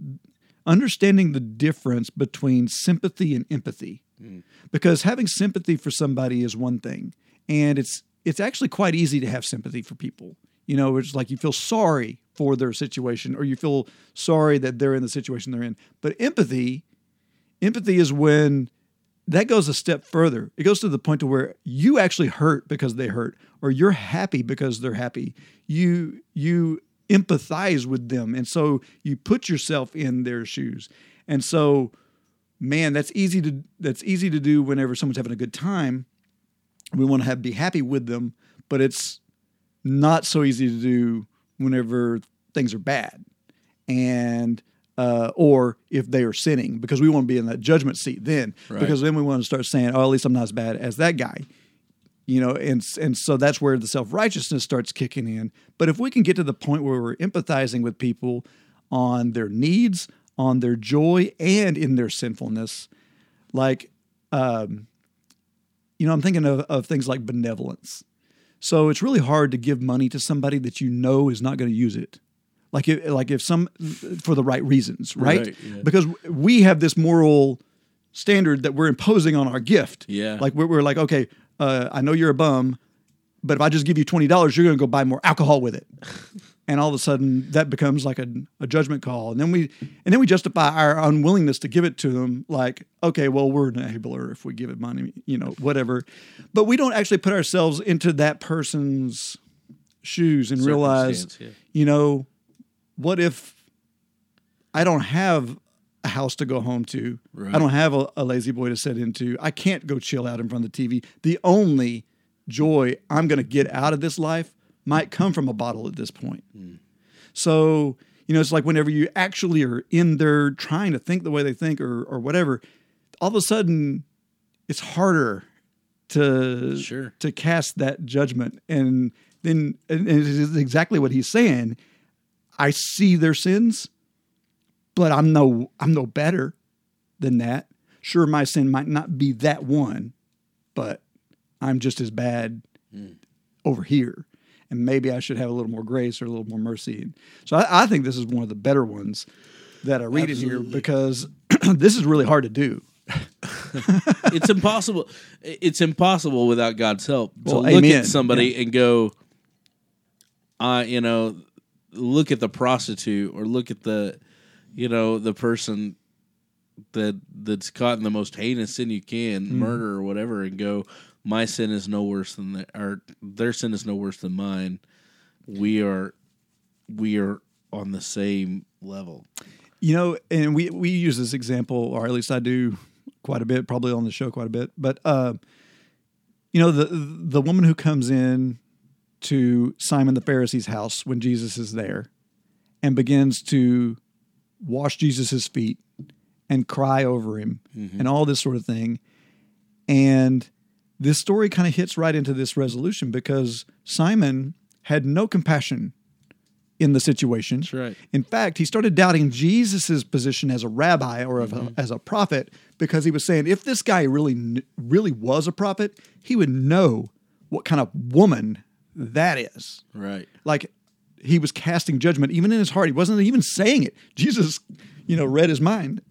understanding the difference between sympathy and empathy, because having sympathy for somebody is one thing, and it's it's actually quite easy to have sympathy for people. You know, it's like you feel sorry for their situation, or you feel sorry that they're in the situation they're in. But empathy, empathy is when that goes a step further. It goes to the point to where you actually hurt because they hurt, or you're happy because they're happy. You you empathize with them, and so you put yourself in their shoes. And so, man, that's easy to that's easy to do whenever someone's having a good time. We want to have be happy with them, but it's not so easy to do whenever things are bad and uh, or if they are sinning because we want to be in that judgment seat then Right. because then we want to start saying oh at least i'm not as bad as that guy you know and and so that's where the self-righteousness starts kicking in but if we can get to the point where we're empathizing with people on their needs on their joy and in their sinfulness like um, you know i'm thinking of, of things like benevolence so it's really hard to give money to somebody that you know is not going to use it. Like if, like if some for the right reasons, right? Right, yeah. Because we have this moral standard that we're imposing on our gift. Yeah. Like we're, we're like, okay, uh, I know you're a bum, but if I just give you twenty dollars, you're going to go buy more alcohol with it. and all of a sudden, that becomes like a, a judgment call, and then we and then we justify our unwillingness to give it to them, like, okay, well, we're an enabler if we give it money, you know, whatever. But we don't actually put ourselves into that person's shoes and realize, yeah. you know, what if I don't have a house to go home to? Right. I don't have a, a lazy boy to sit into. I can't go chill out in front of the TV. The only joy I'm going to get out of this life might come from a bottle at this point. Hmm. So, you know, it's like whenever you actually are in there trying to think the way they think or, or whatever, all of a sudden it's harder to Sure. to cast that judgment. And then and it is exactly what he's saying. I see their sins, but I'm no I'm no better than that. Sure, my sin might not be that one, but I'm just as bad over here. And maybe I should have a little more grace or a little more mercy. So I, I think this is one of the better ones that I read in here because this is really hard to do. it's impossible. It's impossible without God's help to Well, look amen. at somebody and go, uh, you know, look at the prostitute or look at the, you know, the person that that's caught in the most heinous sin you can, Hmm. murder or whatever, and go, my sin is no worse than the, or their sin is no worse than mine. we are we are on the same level. You know, and we we use this example, or at least I do quite a bit, probably on the show quite a bit. But uh, you know, the the woman who comes in to Simon the Pharisee's house when Jesus is there, and begins to wash Jesus' feet and cry over him, and all this sort of thing, and this story kind of hits right into this resolution because Simon had no compassion in the situation. That's right. In fact, he started doubting Jesus' position as a rabbi or of a, mm-hmm. as a prophet because he was saying if this guy really really was a prophet, he would know what kind of woman that is. Right. Like he was casting judgment even in his heart. He wasn't even saying it. Jesus, you know, read his mind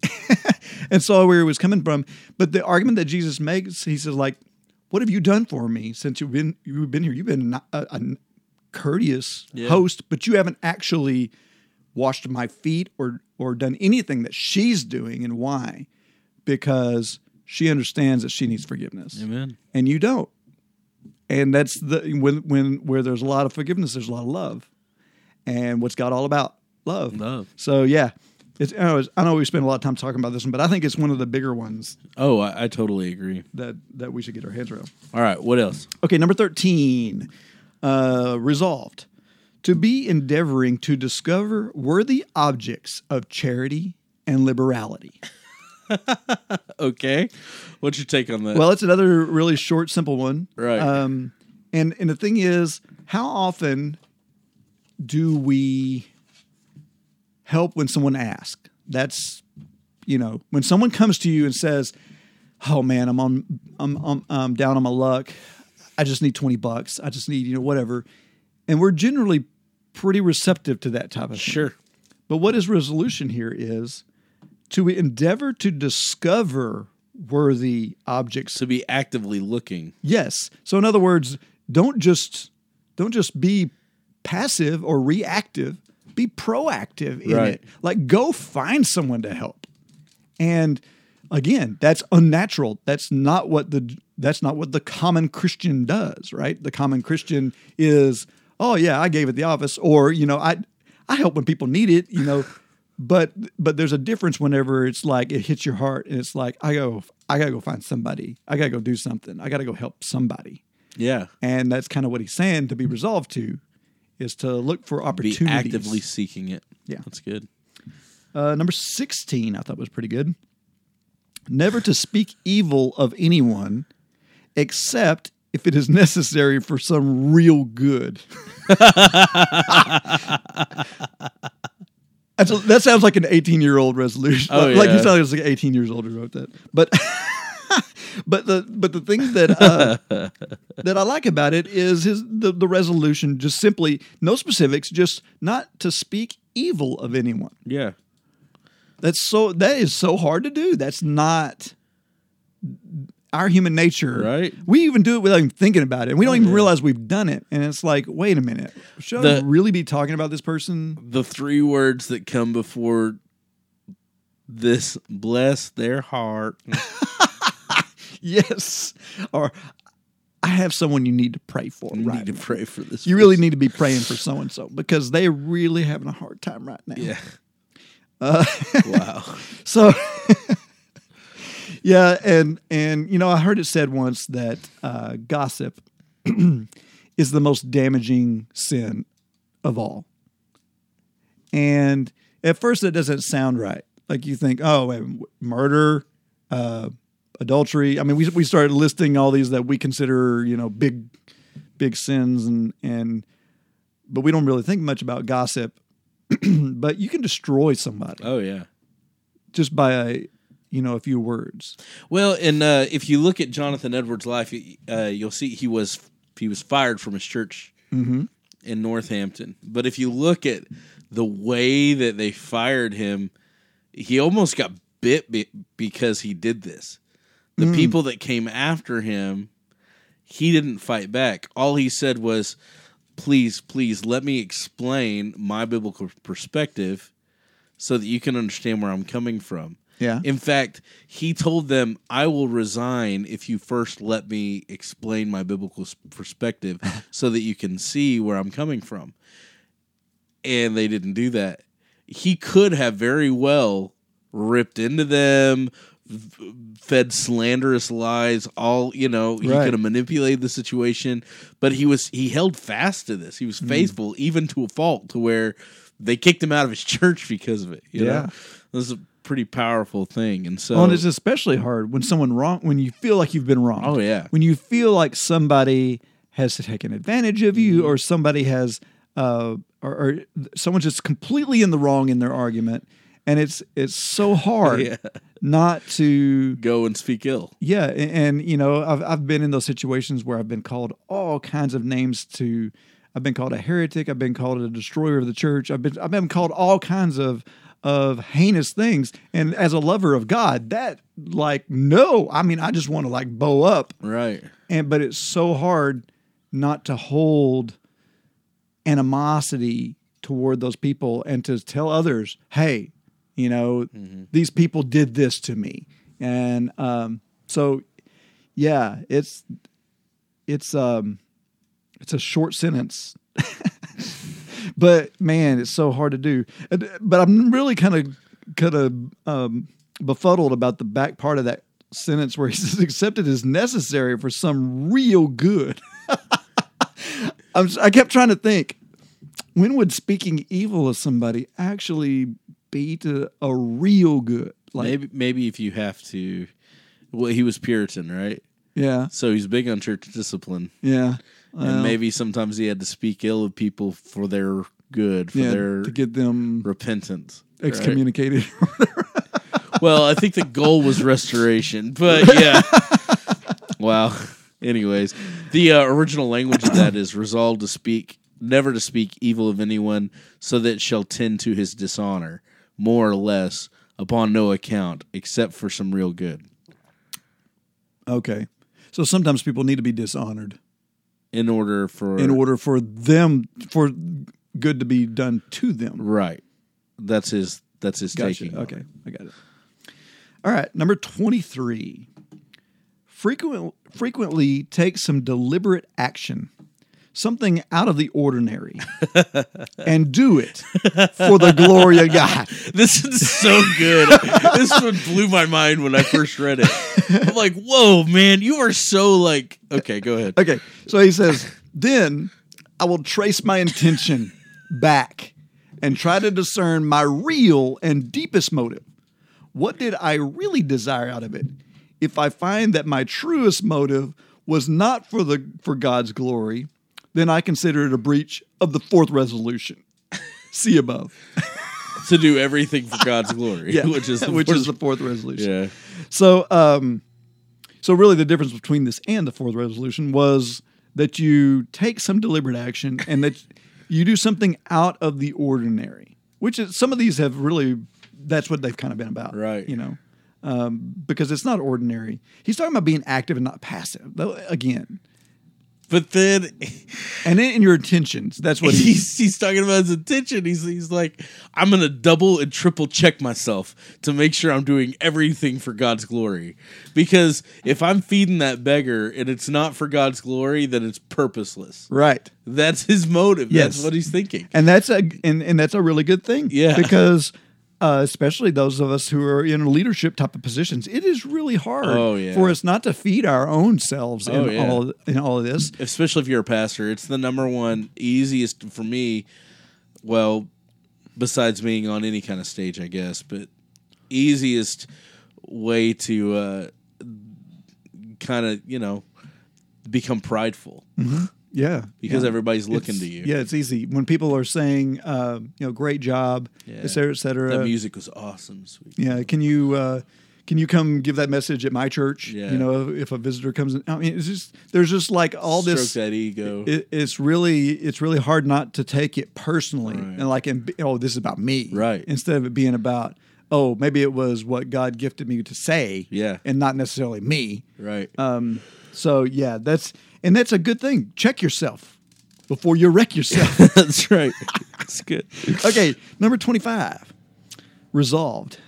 and saw where he was coming from. But the argument that Jesus makes, he says, like, "What have you done for me since you've been you've been here? You've been a, a courteous Yeah. host, but you haven't actually washed my feet or or done anything that she's doing. And why? Because she understands that she needs forgiveness, Amen. and you don't. And that's the when when where there's a lot of forgiveness, there's a lot of love. And what's God all about? Love. Love. So yeah, it's I know, I know we spend a lot of time talking about this one, but I think it's one of the bigger ones Oh, I, I totally agree. that that we should get our heads around. All right. What else? Okay, number 13. Uh, resolved to be endeavoring to discover worthy objects of charity and liberality. Okay. What's your take on that? Well, it's another really short, simple one. Right. Um, and and the thing is, how often do we help when someone asks? That's you know, when someone comes to you and says, "Oh man, I'm on, I'm, I'm, I'm down on my luck. I just need twenty bucks. I just need you know whatever," and we're generally pretty receptive to that type of thing. sure. But what his resolution here is to endeavor to discover worthy objects To be actively looking. Yes. So in other words, don't just don't just be passive or reactive. Be proactive in Right. it. Like go find someone to help. And again, that's unnatural. That's not what the that's not what the common Christian does, right? The common Christian is, oh yeah, I gave at the office, or you know, I I help when people need it, you know. But but there's a difference whenever it's like it hits your heart and it's like I go I gotta go find somebody. I gotta go do something. I gotta go help somebody. Yeah. And that's kind of what he's saying to be resolved to is to look for opportunities. Be actively seeking it. Yeah. That's good. Uh, number 16, I thought was pretty good. Never to speak evil of anyone except if it is necessary for some real good. That sounds like an 18 year old resolution. Oh, like you yeah. sound like 18 years old who wrote that. But but the but the thing that uh, that I like about it is his the, the resolution just simply no specifics, just not to speak evil of anyone. Yeah. That's so that is so hard to do. That's not our human nature. Right. We even do it without even thinking about it. And we don't even yeah. realize we've done it. And it's like, wait a minute. Should I really be talking about this person? The three words that come before this bless their heart. Yes. Or I have someone you need to pray for. You right. need to pray for this. you really need to be praying for so and so because they're really having a hard time right now. Yeah. Uh, wow. So, yeah, and and you know, I heard it said once that uh, gossip is the most damaging sin of all. And at first, it doesn't sound right. Like you think, oh, wait, murder, uh, adultery. I mean, we we started listing all these that we consider, you know, big, big sins, and and but we don't really think much about gossip. but you can destroy somebody Oh yeah. just by a you know a few words. Well, and uh, if you look at Jonathan Edwards' life, uh, you'll see he was he was fired from his church in Northampton. But if you look at the way that they fired him, he almost got bit be- because he did this. The hmm. people that came after him, he didn't fight back. All he said was, "Please, please, let me explain my biblical perspective." So that you can understand where I'm coming from. Yeah. In fact, he told them, "I will resign if you first let me explain my biblical perspective, so that you can see where I'm coming from." And they didn't do that. He could have very well ripped into them, fed slanderous lies. All you know, he Right. could have manipulated the situation, but he was he held fast to this. He was Mm. faithful, even to a fault, to where they kicked him out of his church because of it. you know? Yeah. this is a pretty powerful thing, and so Well, and it's especially hard when someone wrong when you feel like you've been wrong. Oh, yeah. When you feel like somebody has taken advantage of you, Mm-hmm. or somebody has, uh, or, or someone's just completely in the wrong in their argument, and it's it's so hard Yeah. not to go and speak ill. yeah, and, and you know, I've I've been in those situations where I've been called all kinds of names to. I've been called a heretic. I've been called a destroyer of the church. I've been I've been called all kinds of of heinous things. And as a lover of God, that like no, I mean, I just want to like bow up. Right. And but it's so hard not to hold animosity toward those people and to tell others, hey, you know, these people did this to me. And um, so yeah, it's it's um it's a short sentence. but man, it's so hard to do. But I'm really kind of kind of um, befuddled about the back part of that sentence where he says accepted is necessary for some real good. I kept trying to think when would speaking evil of somebody actually be to a real good? Like, maybe maybe if you have to. Well, he was Puritan, right? yeah, So he's big on church discipline, yeah, and maybe sometimes he had to speak ill of people for their good, for yeah, their to get them repentance. right? excommunicated. Well, I think the goal was restoration, but yeah. wow. Anyways, the uh, original language of that is resolved to speak, never to speak evil of anyone, so that it shall tend to his dishonor, more or less, upon no account, except for some real good. okay, so sometimes people need to be dishonored In order for in order for them for good to be done to them. right, that's his. That's his Gotcha. taking. Okay, I got it. All right, number 23. Frequent, frequently take some deliberate action, something out of the ordinary, and do it for the glory of God. This is so good. this one blew my mind when I first read it. I'm like, whoa, man, you are so like. Okay, go ahead. Okay, so he says, then I will trace my intention back and try to discern my real and deepest motive. What did I really desire out of it? If I find that my truest motive was not for the for God's glory, then I consider it a breach of the fourth resolution. See above. to do everything for God's glory, yeah, which is the which fourth- is the fourth resolution. yeah. So, um, so really, the difference between this and the fourth resolution was that you take some deliberate action and that you do something out of the ordinary. Which is some of these have really that's what they've kind of been about, Right. You know, um, because it's not ordinary. He's talking about being active and not passive. Though again, But then and in, your intentions, that's what he's. he's talking about his intention. He's he's like, I'm gonna double and triple check myself to make sure I'm doing everything for God's glory. Because if I'm feeding that beggar and it's not for God's glory, then it's purposeless. Right. That's his motive. Yes. That's what he's thinking. and that's a and, and that's a really good thing. Yeah. because uh, especially those of us who are in leadership type of positions, it is really hard Oh, yeah. for us not to feed our own selves Oh, in yeah. all of, in all of this. especially if you're a pastor, it's the number one easiest for me. Well, besides being on any kind of stage, I guess, but easiest way to uh, kind of you know become prideful Yeah, because yeah. everybody's looking It's- to you. Yeah, it's easy when people are saying, uh, you know, great job, Yeah. et cetera, et cetera. That music was awesome, sweet. Yeah, can you uh, can you come give that message at my church? Yeah. You know, if a visitor comes in, I mean, it's just there's just like all Stroke this. that ego. It, it's really it's really hard not to take it personally Right. and like and, be- oh this is about me Right. instead of it being about oh maybe it was what God gifted me to say Yeah. and not necessarily me right. um so yeah that's and that's a good thing check yourself before you wreck yourself That's right. It's good. okay number 25 resolved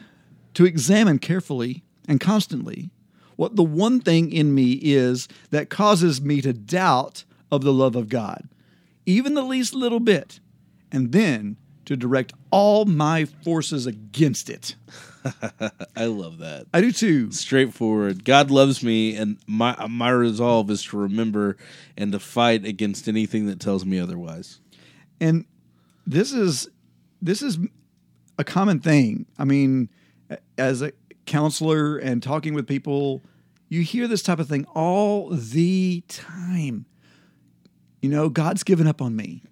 to examine carefully and constantly what the one thing in me is that causes me to doubt of the love of God, even the least little bit, and then to direct all my forces against it. I love that. I do too. Straightforward. God loves me, and my my resolve is to remember and to fight against anything that tells me otherwise. and this is this is a common thing i mean as a counselor and talking with people you hear this type of thing all the time you know god's given up on me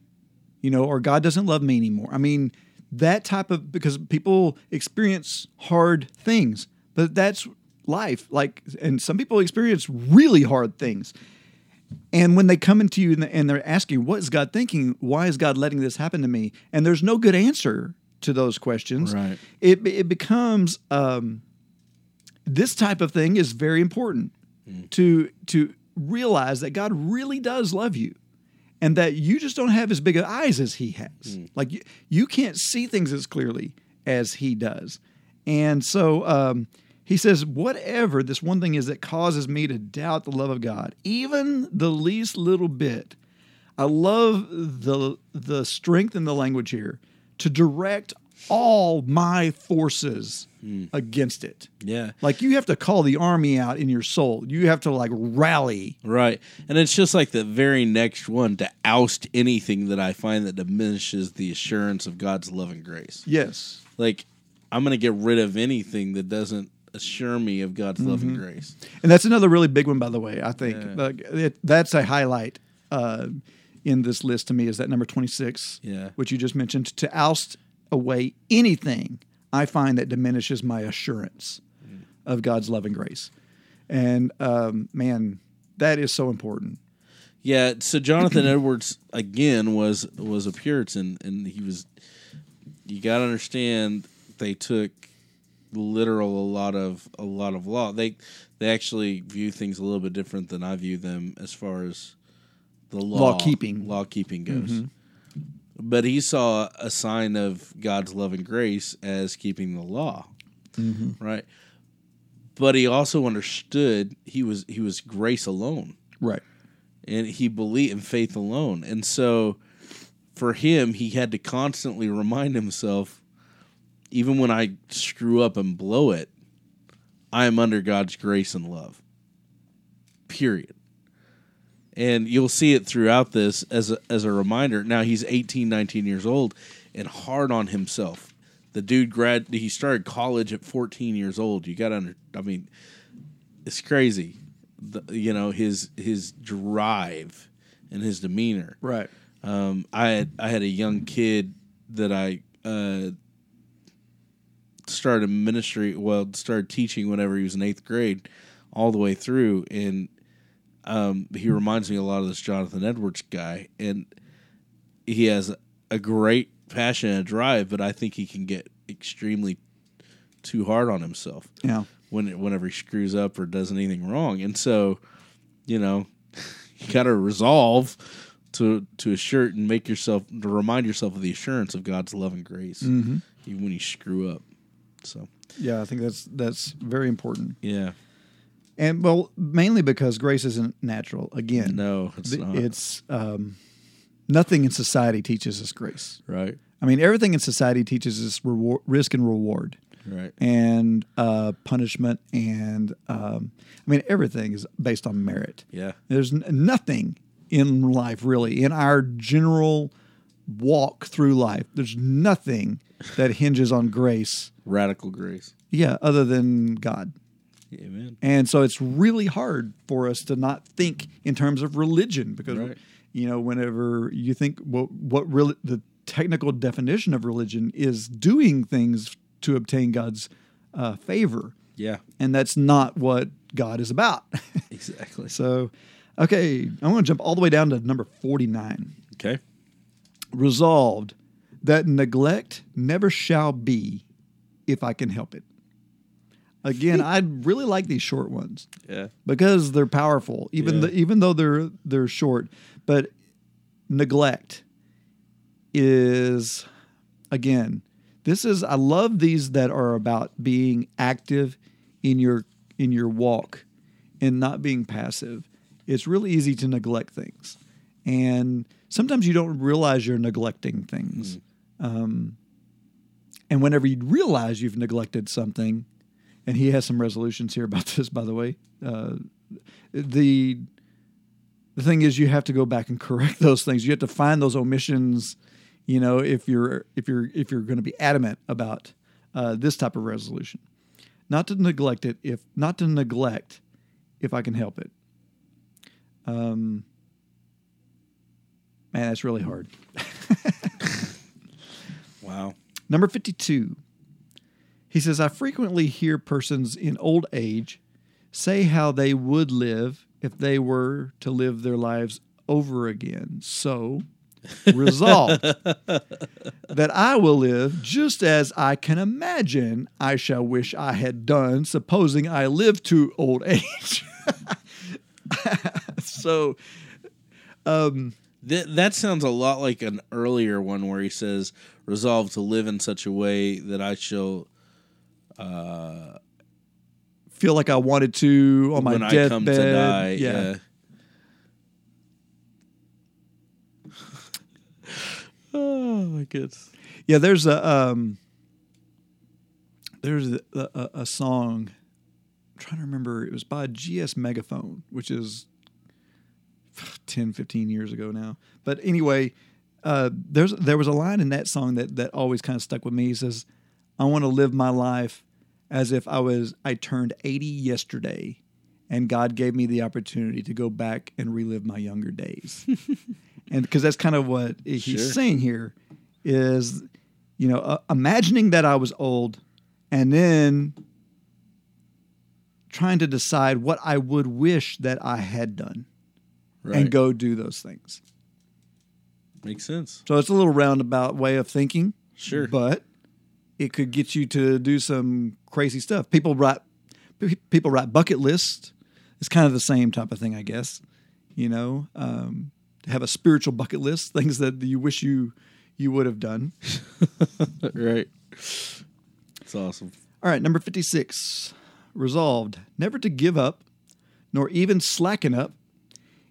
you know or god doesn't love me anymore i mean that type of because people experience hard things but that's life like and some people experience really hard things and when they come into you and they're asking, what is God thinking? Why is God letting this happen to me? And there's no good answer to those questions. Right. It, it becomes um, this type of thing is very important to to realize that God really does love you and that you just don't have as big of eyes as he has. Like you, you can't see things as clearly as he does. And so um, he says, whatever this one thing is that causes me to doubt the love of God, even the least little bit. I love the the strength in the language here to direct all my forces against it. Yeah. Like you have to call the army out in your soul. You have to like rally. Right. And it's just like the very next one to oust anything that I find that diminishes the assurance of God's love and grace. Yes. Like, I'm going to get rid of anything that doesn't assure me of God's love and grace. And that's another really big one, by the way. I think Yeah. Like, it, that's a highlight uh, in this list to me. Is that number twenty six? Yeah. which you just mentioned to oust away anything I find that diminishes my assurance of God's love and grace. And um, man, that is so important. Yeah, so Jonathan Edwards again was was a Puritan, and he was. You got to understand, they took literal a lot of a lot of law. They they actually view things a little bit different than I view them as far as the law Law-keeping. law keeping goes. But he saw a sign of God's love and grace as keeping the law, mm-hmm. right? But he also understood he was he was grace alone Right. and he believed in faith alone. And so for him, he had to constantly remind himself, even when I screw up and blow it, I am under God's grace and love. Period. And you'll see it throughout this as a, as a reminder. Now he's 18, 19 years old and hard on himself. The dude grad he started college at 14 years old. You got to under I mean it's crazy. The, you know his his drive and his demeanor. Right. Um, I had I had a young kid that I uh, started ministry. Well, started teaching whenever he was in eighth grade, all the way through, and um, he reminds me a lot of this Jonathan Edwards guy, and he has a great passion and drive, but I think he can get extremely too hard on himself Yeah. when whenever he screws up or does anything wrong. And so, you know, you got to resolve to to assure and make yourself to remind yourself of the assurance of God's love and grace, even when you screw up. So Yeah. I think that's that's very important. yeah, And well, mainly because grace isn't natural. Again, no, it's The- not it's um, nothing in society teaches us grace. right, I mean, everything in society teaches us reward, risk and reward, right, and uh, punishment, and um, I mean, everything is based on merit. yeah, There's n- nothing in life really in our general walk through life. There's nothing that hinges on grace. radical grace. Yeah, other than God. Amen. And so it's really hard for us to not think in terms of religion because Right. you know whenever you think what what really the technical definition of religion is doing things to obtain God's uh, favor, Yeah, and that's not what God is about. exactly. so, okay, I'm going to jump all the way down to number 49. Okay, Resolved that neglect never shall be if I can help it. Again, I really like these short ones yeah, because they're powerful, even Yeah. the, even though they're they're short. But neglect is again This is I love these that are about being active in your in your walk and not being passive. It's really easy to neglect things. And sometimes you don't realize you're neglecting things. Um, and whenever you realize you've neglected something, and he has some resolutions here about this, by the way. Uh, the the thing is, you have to go back and correct those things. You have to find those omissions. You know, if you're if you're if you're going to be adamant about uh, this type of resolution, not to neglect it. If not to neglect, if I can help it. Um, man, that's really hard. Wow. Number 52. He says, I frequently hear persons in old age say how they would live if they were to live their lives over again. So, resolve that I will live just as I can imagine I shall wish I had done, supposing I live to old age. so, um, Th- that sounds a lot like an earlier one where he says, "Resolve to live in such a way that I shall, feel like I wanted to on my when I deathbed. come to die." yeah. oh my goodness. Yeah, there's a um, there's a, a, a song. I'm trying to remember. It was by GS Megaphone, which is 10, 15 years ago now. But anyway, uh, there's there was a line in that song that that always kind of stuck with me. He says, "I want to live my life as if I was I turned 80 yesterday." And God gave me the opportunity to go back and relive my younger days, and because that's kind of what he's Sure. saying here, is you know, uh, imagining that I was old and then trying to decide what I would wish that I had done Right. and go do those things. Makes sense. So it's a little roundabout way of thinking, Sure. but it could get you to do some crazy stuff. People write people write bucket lists. It's kind of the same type of thing, I guess. You know, um, have a spiritual bucket list, things that you wish you you would have done. right. It's awesome. All right, number 56. Resolved never to give up, nor even slacken up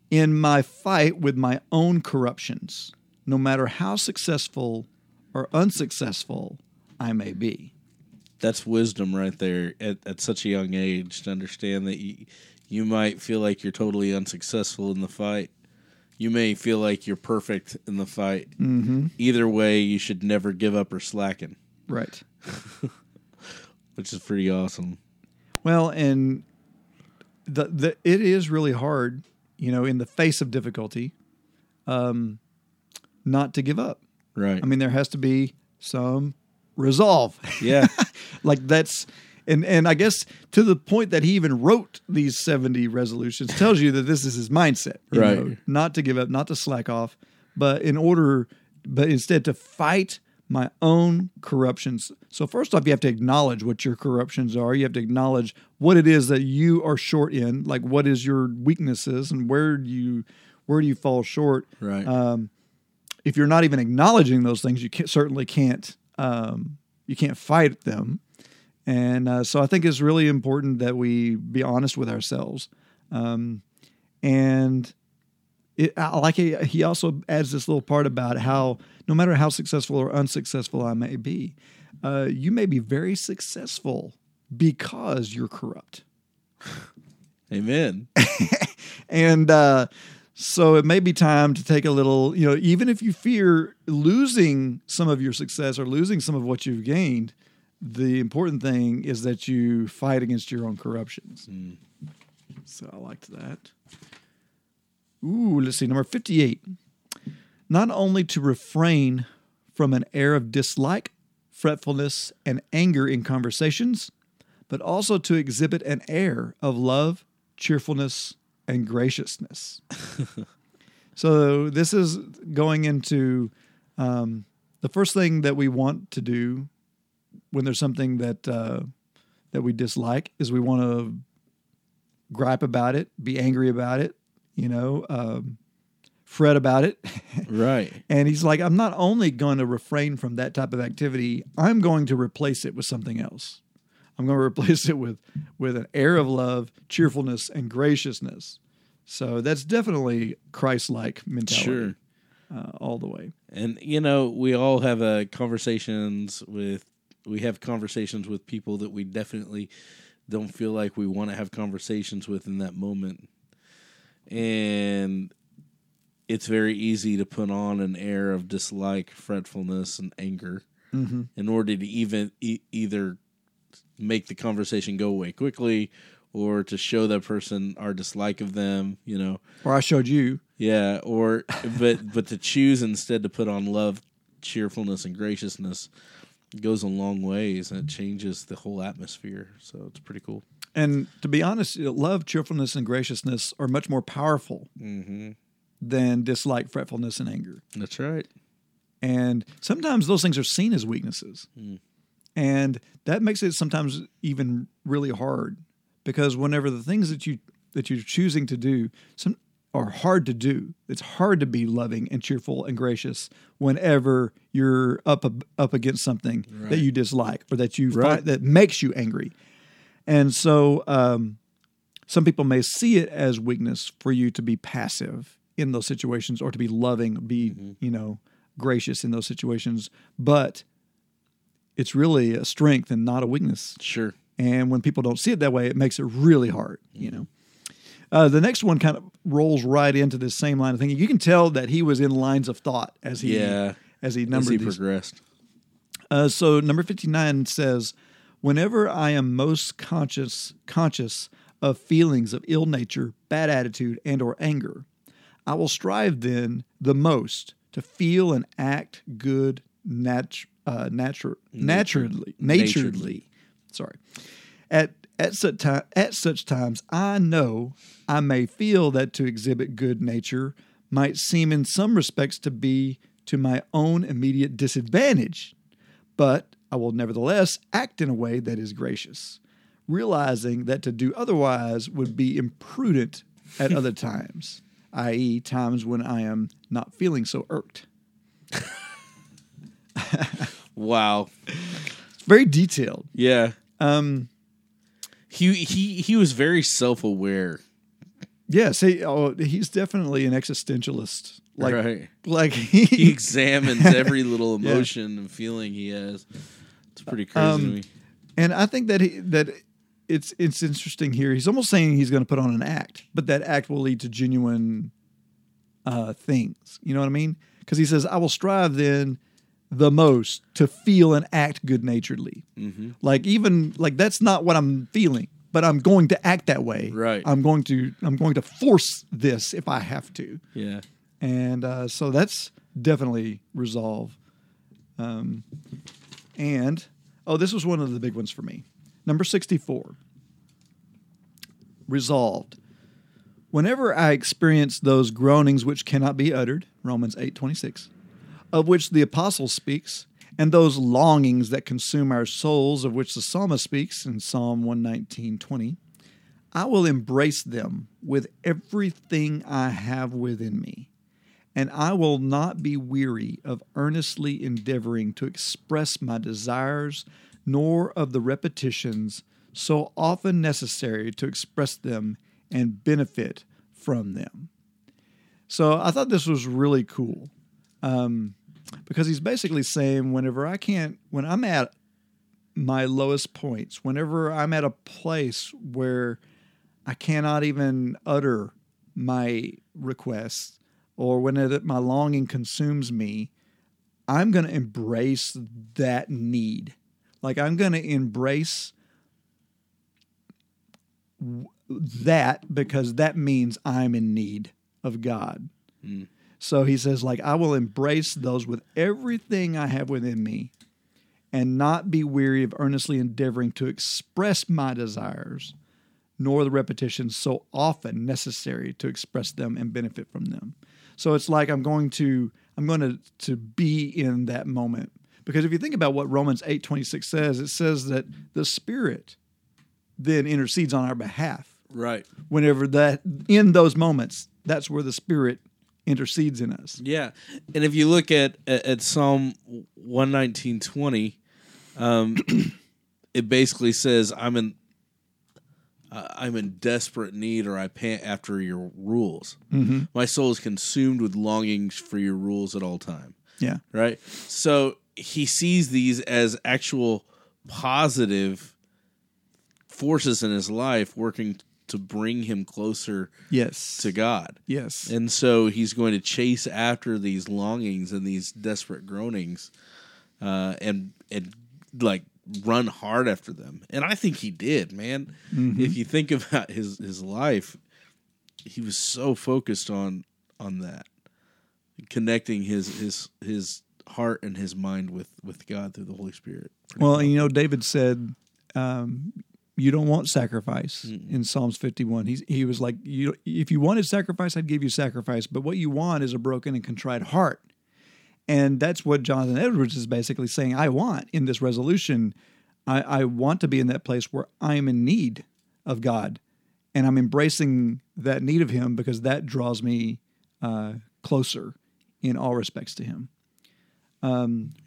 in my fight with my own corruptions, no matter how successful or unsuccessful I may be. That's wisdom right there at, at such a young age to understand that you, you might feel like you're totally unsuccessful in the fight. You may feel like you're perfect in the fight. Mm-hmm. Either way, you should never give up or slacken, Right. which is pretty awesome. Well, and the, the it is really hard, you know, in the face of difficulty, um, not to give up. Right. I mean, there has to be some resolve. yeah. like that's and and I guess to the point that he even wrote these 70 resolutions tells you that this is his mindset. you Right. know, not to give up, not to slack off, but in order but instead to fight my own corruptions. So first off, you have to acknowledge what your corruptions are. You have to acknowledge what it is that you are short in, like what is your weaknesses and where do you where do you fall short Right. um, if you're not even acknowledging those things, you can, certainly can't um, you can't fight them. And uh, so I think it's really important that we be honest with ourselves. Um, and it, I like he, he also adds this little part about how no matter how successful or unsuccessful I may be, uh, you may be very successful because you're corrupt. Amen. And uh, so it may be time to take a little, you know, even if you fear losing some of your success or losing some of what you've gained, the important thing is that you fight against your own corruptions. Mm. So I liked that. Ooh, let's see, number 58. Not only to refrain from an air of dislike, fretfulness, and anger in conversations, but also to exhibit an air of love, cheerfulness, and graciousness. so this is going into um, the first thing that we want to do when there's something that uh, that we dislike is we want to gripe about it, be angry about it, you know, um, fret about it. Right. and he's like, I'm not only going to refrain from that type of activity, I'm going to replace it with something else. I'm going to replace it with with an air of love, cheerfulness, and graciousness. So that's definitely Christ-like mentality, Sure. uh, all the way. And you know, we all have uh, conversations with we have conversations with people that we definitely don't feel like we want to have conversations with in that moment. And it's very easy to put on an air of dislike, fretfulness, and anger in order to even e- either make the conversation go away quickly or to show that person our dislike of them, you know. Or I showed you. Yeah, or but but to choose instead to put on love, cheerfulness, and graciousness goes a long ways, and it changes the whole atmosphere. So it's pretty cool. And to be honest, love, cheerfulness, and graciousness are much more powerful mm-hmm. than dislike, fretfulness, and anger. That's right. And sometimes those things are seen as weaknesses. Hmm. And that makes it sometimes even really hard because whenever the things that you that you're choosing to do some are hard to do. It's hard to be loving and cheerful and gracious whenever you're up up against something that you dislike or that you Right. find that makes you angry. And so um, some people may see it as weakness for you to be passive in those situations or to be loving, be, you know, gracious in those situations. But it's really a strength and not a weakness. Sure. And when people don't see it that way, it makes it really hard, you know. Uh, the next one kind of rolls right into this same line of thinking. You can tell that he was in lines of thought as he Yeah. as he As numbered he these. progressed. Uh, so number 59 says, whenever I am most conscious conscious of feelings of ill nature, bad attitude, and or anger, I will strive then the most to feel and act good nat- uh, natu- naturally, naturedly. Sorry. At at such time, at such times, I know I may feel that to exhibit good nature might seem in some respects to be to my own immediate disadvantage, but I will nevertheless act in a way that is gracious, realizing that to do otherwise would be imprudent at other times, i.e., times when I am not feeling so irked. Wow. It's very detailed. Yeah. Um, He he he was very self aware. yes, he, oh, he's definitely an existentialist. Like, right. like He he, examines every little Yeah. emotion and feeling he has. It's pretty crazy Um, to me. and I think that he that it's it's interesting here. He's almost saying he's going to put on an act, but that act will lead to genuine uh, things. You know what I mean? Because he says, "I will strive then the most to feel and act good naturedly." Mm-hmm. Like even like that's not what I'm feeling, but I'm going to act that way. Right. I'm going to I'm going to force this if I have to. Yeah. and uh, so that's definitely resolve. Um, and oh, this was one of the big ones for me. Number sixty-four. Resolved. Whenever I experience those groanings which cannot be uttered, Romans eight twenty-six, of which the apostle speaks, and those longings that consume our souls, of which the psalmist speaks in Psalm one nineteen twenty, I will embrace them with everything I have within me and I will not be weary of earnestly endeavoring to express my desires, nor of the repetitions so often necessary to express them and benefit from them. So I thought this was really cool um, because he's basically saying whenever I can't, when I'm at my lowest points, whenever I'm at a place where I cannot even utter my requests, or when it, my longing consumes me, I'm going to embrace that need. Like I'm going to embrace that because that means I'm in need of God. Mm. So he says, like, I will embrace those with everything I have within me and not be weary of earnestly endeavoring to express my desires, nor the repetitions so often necessary to express them and benefit from them. So it's like I'm going to I'm going to to be in that moment. Because if you think about what Romans 8:26 says, it says that the Spirit then intercedes on our behalf Right. whenever that in those moments that's where the spirit intercedes in us. Yeah, and if you look at at, Psalm one nineteen twenty, um, it basically says, "I'm in, uh, I'm in desperate need, or I pant after your rules. My soul is consumed with longings for your rules at all time." Yeah. Right. So he sees these as actual positive forces in his life working to bring him closer Yes. to God. yes. And so he's going to chase after these longings and these desperate groanings, uh, and and like run hard after them. And I think he did, man. If you think about his his life, he was so focused on on that, connecting his his his heart and his mind with with God through the Holy Spirit. Well, and you know, David said, um, "You don't want sacrifice." In Psalms fifty-one, he he was like, "You, if you wanted sacrifice, I'd give you sacrifice, but what you want is a broken and contrite heart." And that's what Jonathan Edwards is basically saying. I want in this resolution, I, I want to be in that place where I am in need of God, and I'm embracing that need of Him because that draws me uh, closer in all respects to Him.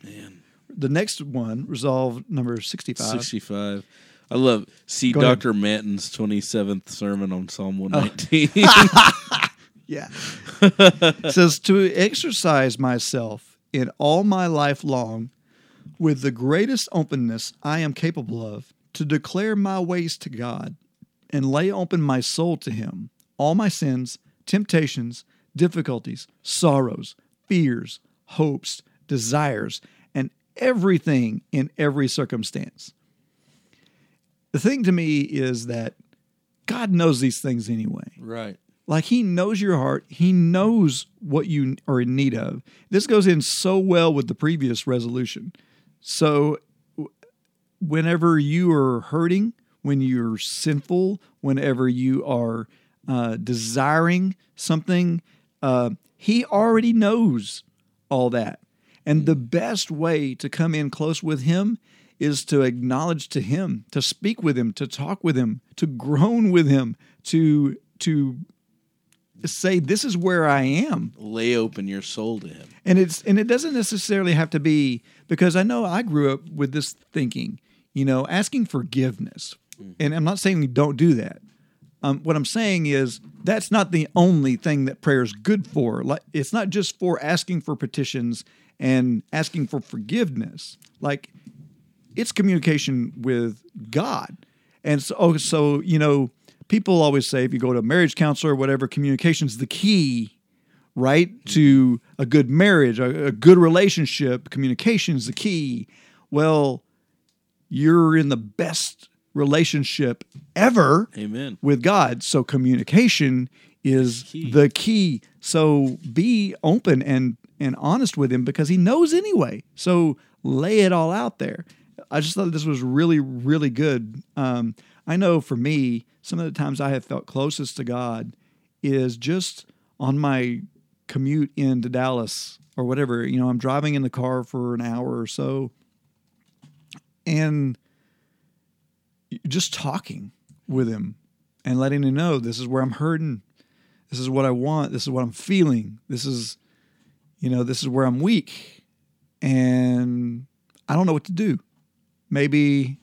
Man, The next one, resolve number sixty-five. sixty five. I love see Go ahead. Dr. Manton's twenty seventh sermon on Psalm oh. one nineteen. Yeah. it says to exercise myself in all my life long with the greatest openness I am capable of to declare my ways to God and lay open my soul to him, all my sins, temptations, difficulties, sorrows, fears, hopes, desires, and everything in every circumstance. The thing to me is that God knows these things anyway. right. Like he knows your heart. He knows what you are in need of. This goes in so well with the previous resolution. So whenever you are hurting, when you're sinful, whenever you are uh, desiring something, uh, he already knows all that. And the best way to come in close with him is to acknowledge to him, to speak with him, to talk with him, to groan with him, to to say this is where I am. Lay open your soul to him. And it's and it doesn't necessarily have to be because I know I grew up with this thinking, you know, asking forgiveness. And I'm not saying you don't do that. Um, what I'm saying is that's not the only thing that prayer is good for. Like it's not just for asking for petitions and asking for forgiveness. Like it's communication with God. And so, oh, so you know, people always say if you go to a marriage counselor or whatever, communication's the key, right, mm-hmm. to a good marriage, a, a good relationship. Communication's the key. Well, you're in the best relationship ever Amen. with God. So communication is Key. the key. So be open and and honest with him because he knows anyway. So lay it all out there. I just thought this was really really good. Um, I know for me, some of the times I have felt closest to God is just on my commute into Dallas or whatever. You know, I'm driving in the car for an hour or so, and just talking with him and letting him know this is where I'm hurting. This is what I want. This is what I'm feeling. This is, you know, this is where I'm weak. And I don't know what to do. Maybe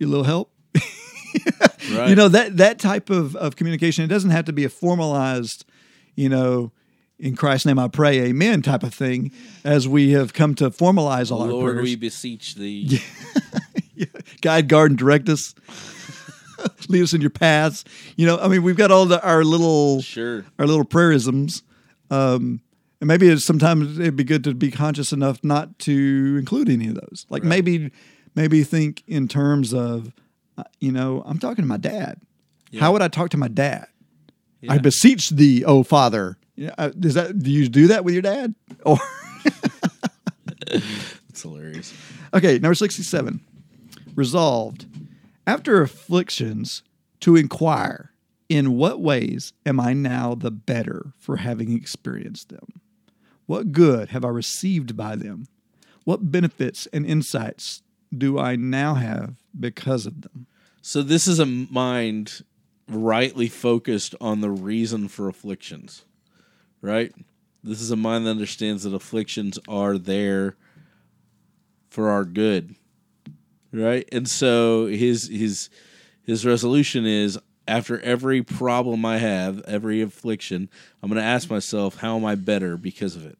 a little help. Right. You know, that that type of, of communication, it doesn't have to be a formalized, you know, in Christ's name I pray, amen type of thing, as we have come to formalize all our Lord, prayers. we beseech thee. guide, guard, and direct us. Lead us in your paths. You know, I mean, we've got all the, our little Sure. our little prayerisms. Um, and maybe it's, sometimes it'd be good to be conscious enough not to include any of those. Like maybe maybe think in terms of, uh, you know, I'm talking to my dad. How would I talk to my dad? I beseech thee, oh father. Yeah, uh, does that do you do that with your dad? Or It's hilarious. Okay, number 67. Resolved, after afflictions, to inquire, in what ways am I now the better for having experienced them? What good have I received by them? What benefits and insights do I now have because of them? So this is a mind rightly focused on the reason for afflictions, right? This is a mind that understands that afflictions are there for our good, right? And so his his his resolution is after every problem I have, every affliction, I'm going to ask myself, how am I better because of it?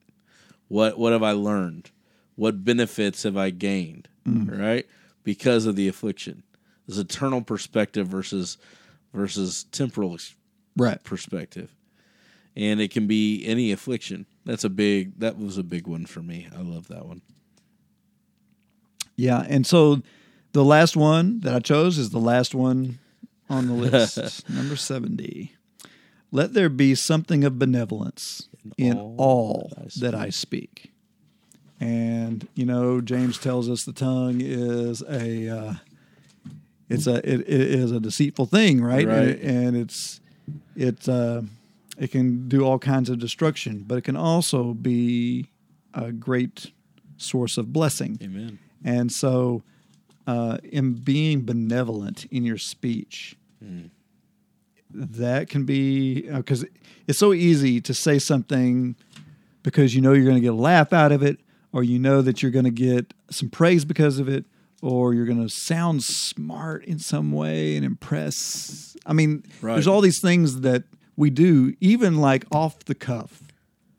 What what have I learned? What benefits have I gained? Mm. Right? Because of the affliction. This eternal perspective versus versus temporal Right. perspective. And it can be any affliction. That's a big that was a big one for me. I love that one. Yeah, and so the last one that I chose is the last one on the list, number 70. Let there be something of benevolence in, all all, that I that I speak. And you know, James tells us the tongue is a uh, it's a it, it is a deceitful thing, right? Right. And, and it's it uh, it can do all kinds of destruction, but it can also be a great source of blessing. Amen. And so, uh, in being benevolent in your speech, that can be because it's so easy to say something because you know you're going to get a laugh out of it, or you know that you're going to get some praise because of it, or you're going to sound smart in some way and impress. I mean, Right. there's all these things that we do, even like off the cuff.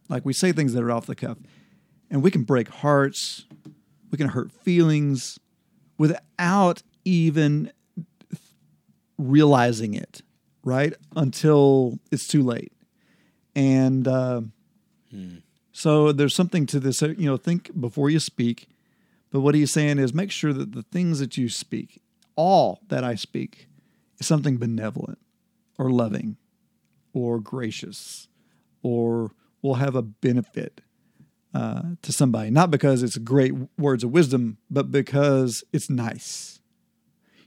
Like we say things that are off the cuff, and we can break hearts, we can hurt feelings without even realizing it, right? Until it's too late. And uh, so there's something to this, uh, you know, think before you speak. But what he's saying is make sure that the things that you speak, all that I speak, is something benevolent or loving or gracious or will have a benefit uh, to somebody. Not because it's great words of wisdom, but because it's nice.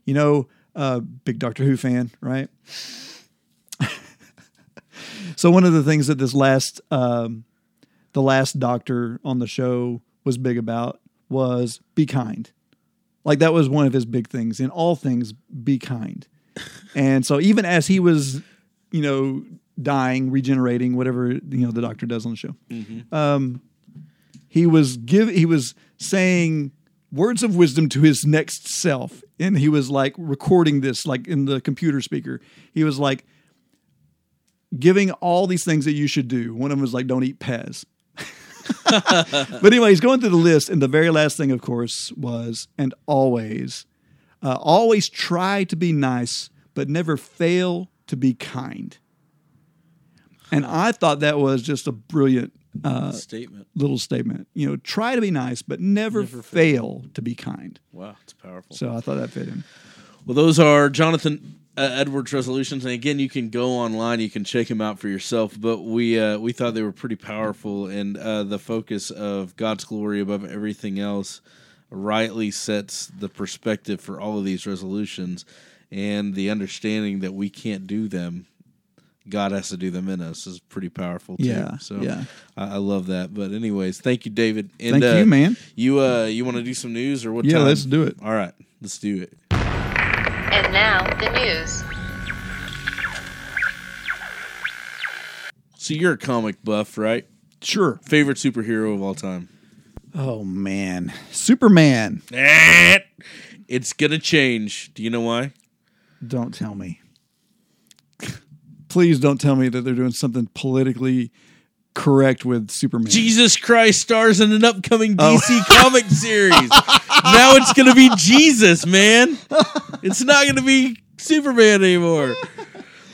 You know, uh, big Doctor Who fan, right? so one of the things that this last, um, the last Doctor on the show was big about was be kind. Like that was one of his big things. In all things, be kind. and so even as he was, you know, dying, regenerating, whatever you know the Doctor does on the show, um, he was give he was saying words of wisdom to his next self and he was like recording this like in the computer speaker he was like giving all these things that you should do one of them was like don't eat pez but anyway he's going through the list and the very last thing of course was and always uh, always try to be nice but never fail to be kind and i thought that was just a brilliant uh, Statement. little statement. You know, try to be nice, but never, Never fail to be kind. Wow, it's powerful. So I thought that fit in. Well, those are Jonathan uh, Edwards' resolutions, and again, you can go online, you can check them out for yourself. But we uh, we thought they were pretty powerful, and uh, the focus of God's glory above everything else rightly sets the perspective for all of these resolutions, and the understanding that we can't do them. God has to do them in us is pretty powerful too. Yeah, so yeah. I, I love that. But anyways, thank you, David. And, Thank uh, you, man. You uh, you want to do some news or what? Yeah, time? let's do it. All right, let's do it. And now, the news. So you're a comic buff, right? Sure. Favorite superhero of all time? Oh man, Superman. Eh, It's gonna change. Do you know why? Don't tell me. Please don't tell me that they're doing something politically correct with Superman. Jesus Christ stars in an upcoming Oh. DC comic series. now it's gonna be Jesus, man. It's not gonna be Superman anymore.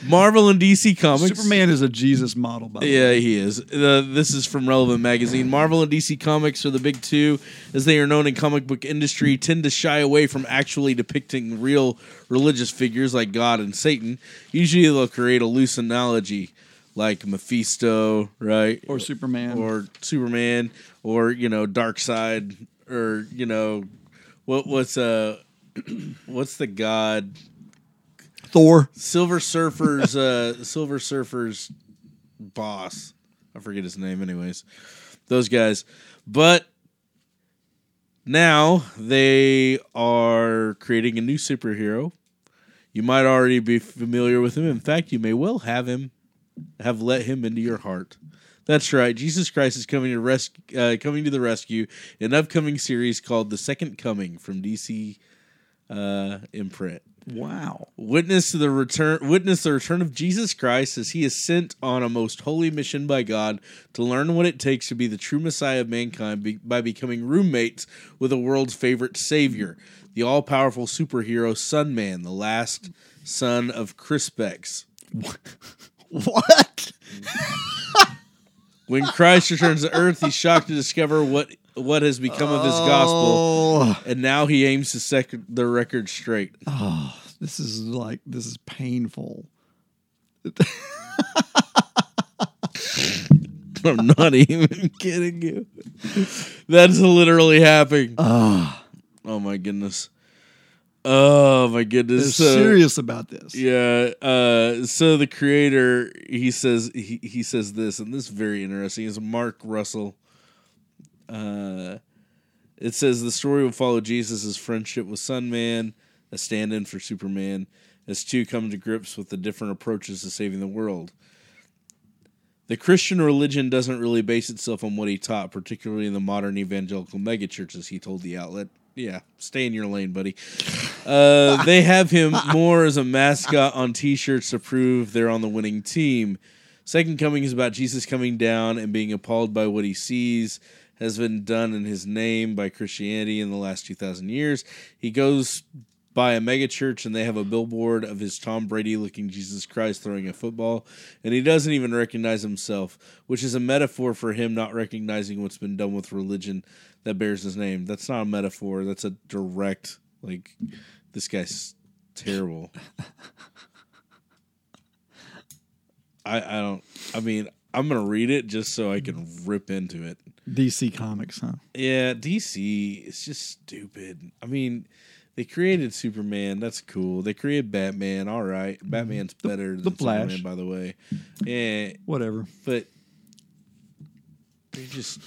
Marvel and DC Comics. Superman is a Jesus model, by the way. Yeah, he is. Uh, this is from Relevant Magazine. Marvel and DC Comics are the big two, as they are known in comic book industry, tend to shy away from actually depicting real religious figures like God and Satan. Usually, they'll create a loose analogy, like Mephisto, right, Or Superman. or Superman, or you know, Darkseid, or you know, what what's uh, what's the God Thor. Silver Surfer's uh Silver Surfer's boss. I forget his name anyways. Those guys. But now they are creating a new superhero. You might already be familiar with him. In fact, you may well have him have let him into your heart. That's right. Jesus Christ is coming to rescue, uh, coming to the rescue in an upcoming series called The Second Coming from DC uh, Imprint. Wow. Witness to the return witness the return of Jesus Christ as he is sent on a most holy mission by God to learn what it takes to be the true Messiah of mankind be- by becoming roommates with the world's favorite savior, the all-powerful superhero Sunman, the last son of Crispex. What? When Christ returns to earth, he's shocked to discover what what has become of his gospel, Oh, and now he aims to set the record straight. this is like this is painful. I'm not even kidding you. That's literally happening. Ah, Oh my goodness. Oh my they're goodness. So- serious about this. Yeah. Uh, so the creator, he says he, he says this, and this is very interesting. Is Mark Russell. Uh, it says the story will follow Jesus' friendship with Sunman, a stand-in for Superman, as two come to grips with the different approaches to saving the world. The Christian religion doesn't really base itself on what he taught, particularly in the modern evangelical megachurches, he told the outlet. Yeah, stay in your lane, buddy. Uh, they have him more as a mascot on T-shirts to prove they're on the winning team. Second Coming is about Jesus coming down and being appalled by what he sees has been done in his name by Christianity in the last 2,000 years. He goes by a megachurch and they have a billboard of his Tom Brady looking Jesus Christ throwing a football, and he doesn't even recognize himself, which is a metaphor for him not recognizing what's been done with religion that bears his name. That's not a metaphor, that's a direct, like, this guy's terrible. I, I don't, I mean, I'm to read it just so I can rip into it. DC Comics, huh? Yeah, DC is just stupid. I mean, they created Superman. That's cool. They created Batman. All right, mhm. Batman's better than the Flash. Superman, by the way. Yeah, Whatever. but they're just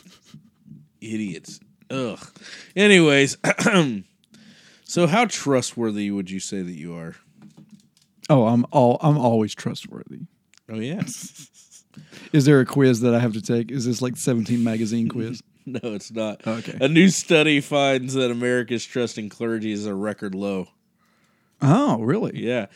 idiots. Ugh. Anyways, so how trustworthy would you say that you are? Oh, I'm all I'm always trustworthy. Oh yeah. Is there a quiz that I have to take? Is this like 17 magazine quiz? No, it's not. Okay. A new study finds that America's trust in clergy is a record low. Oh, really? Yeah.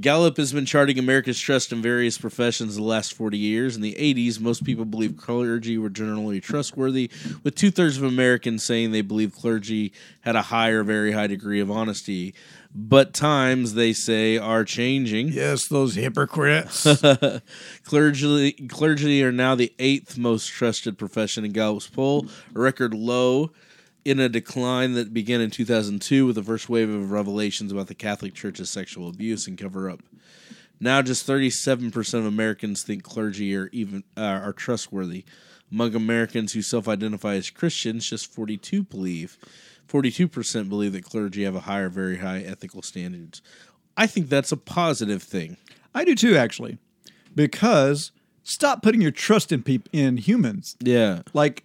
Gallup has been charting America's trust in various professions the last 40 years. In the 80s, most people believed clergy were generally trustworthy, with two thirds of Americans saying they believe clergy had a high or very high degree of honesty. But times, they say, are changing. Yes, those hypocrites. clergy, clergy are now the eighth most trusted profession in Gallup's poll, a record low in a decline that began in 2002 with the first wave of revelations about the Catholic Church's sexual abuse and cover up. Now, just 37% of Americans think clergy are even uh, are trustworthy. Among Americans who self-identify as Christians, just 42 believe 42% believe that clergy have a higher, very high ethical standards. I think that's a positive thing. I do too, actually, because stop putting your trust in people in humans. Yeah. Like,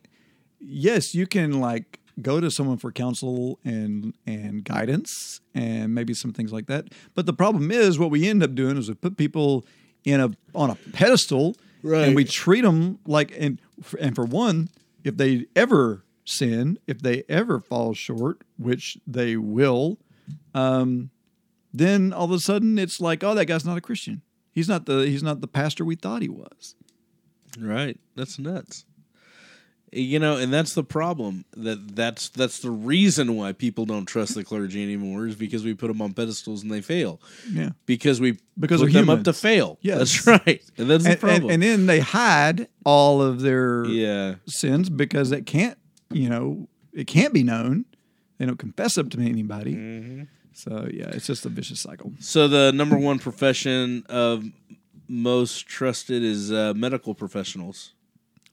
yes, you can like go to someone for counsel and and guidance and maybe some things like that. But the problem is, what we end up doing is we put people in a on a pedestal, Right. and we treat them like and and for one, if they ever sin, if they ever fall short, which they will, um, then all of a sudden it's like, oh, that guy's not a Christian. He's not the he's not the pastor we thought he was. Right. That's nuts. You know, and that's the problem. That that's that's the reason why people don't trust the clergy anymore is because we put them on pedestals and they fail. Yeah. Because we Because put them up to fail. Yeah. that's right. And that's the and, and, problem. and then they hide all of their yeah. sins because it can't, you know, it can't be known. They don't confess up to anybody. Mm-hmm. So yeah, it's just a vicious cycle. So the number one profession of most trusted is uh, medical professionals,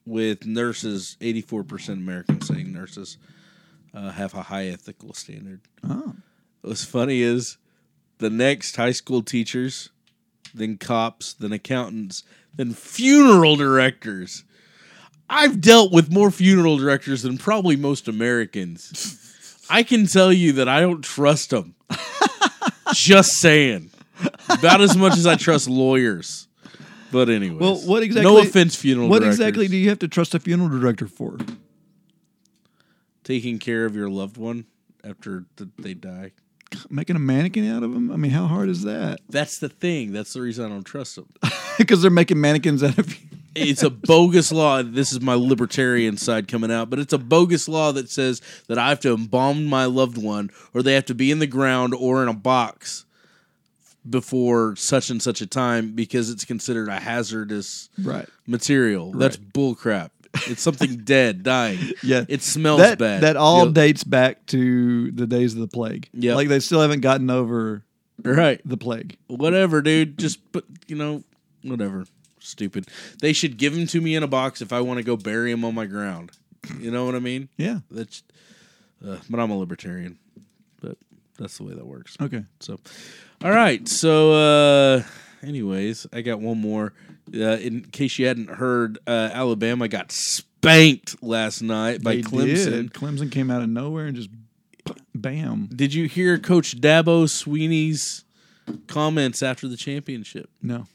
with nurses. Eighty-four percent Americans saying nurses uh, have a high ethical standard. Oh, What's funny is the next high school teachers, then cops, then accountants, then funeral directors. I've dealt with more funeral directors than probably most Americans. I can tell you that I don't trust them. Just saying. About as much as I trust lawyers. But anyway. Well, what exactly? No offense, funeral. What directors. exactly do you have to trust a funeral director for? Taking care of your loved one after th- they die. Making a mannequin out of them? I mean, how hard is that? That's the thing. That's the reason I don't trust them. Because they're making mannequins out of. It's a bogus law. This is my libertarian side coming out, but it's a bogus law that says that I have to embalm my loved one, or they have to be in the ground or in a box before such and such a time because it's considered a hazardous Right. material. That's bullcrap. It's something dead, dying. Yeah. it smells that, bad. That all Yep. dates back to the days of the plague. Yeah, Like they still haven't gotten over right. the plague. whatever, dude. Just put, you know, whatever. Stupid. They should give them to me in a box if I want to go bury them on my ground. You know what I mean? Yeah. That's. Uh, but I'm a libertarian. But that's the way that works. Okay. So, all right. So, uh, anyways, I got one more. Uh, in case you hadn't heard, uh, Alabama got spanked last night by They Clemson. did. Clemson came out of nowhere and just bam. Did you hear Coach Dabo Swinney's comments after the championship? No.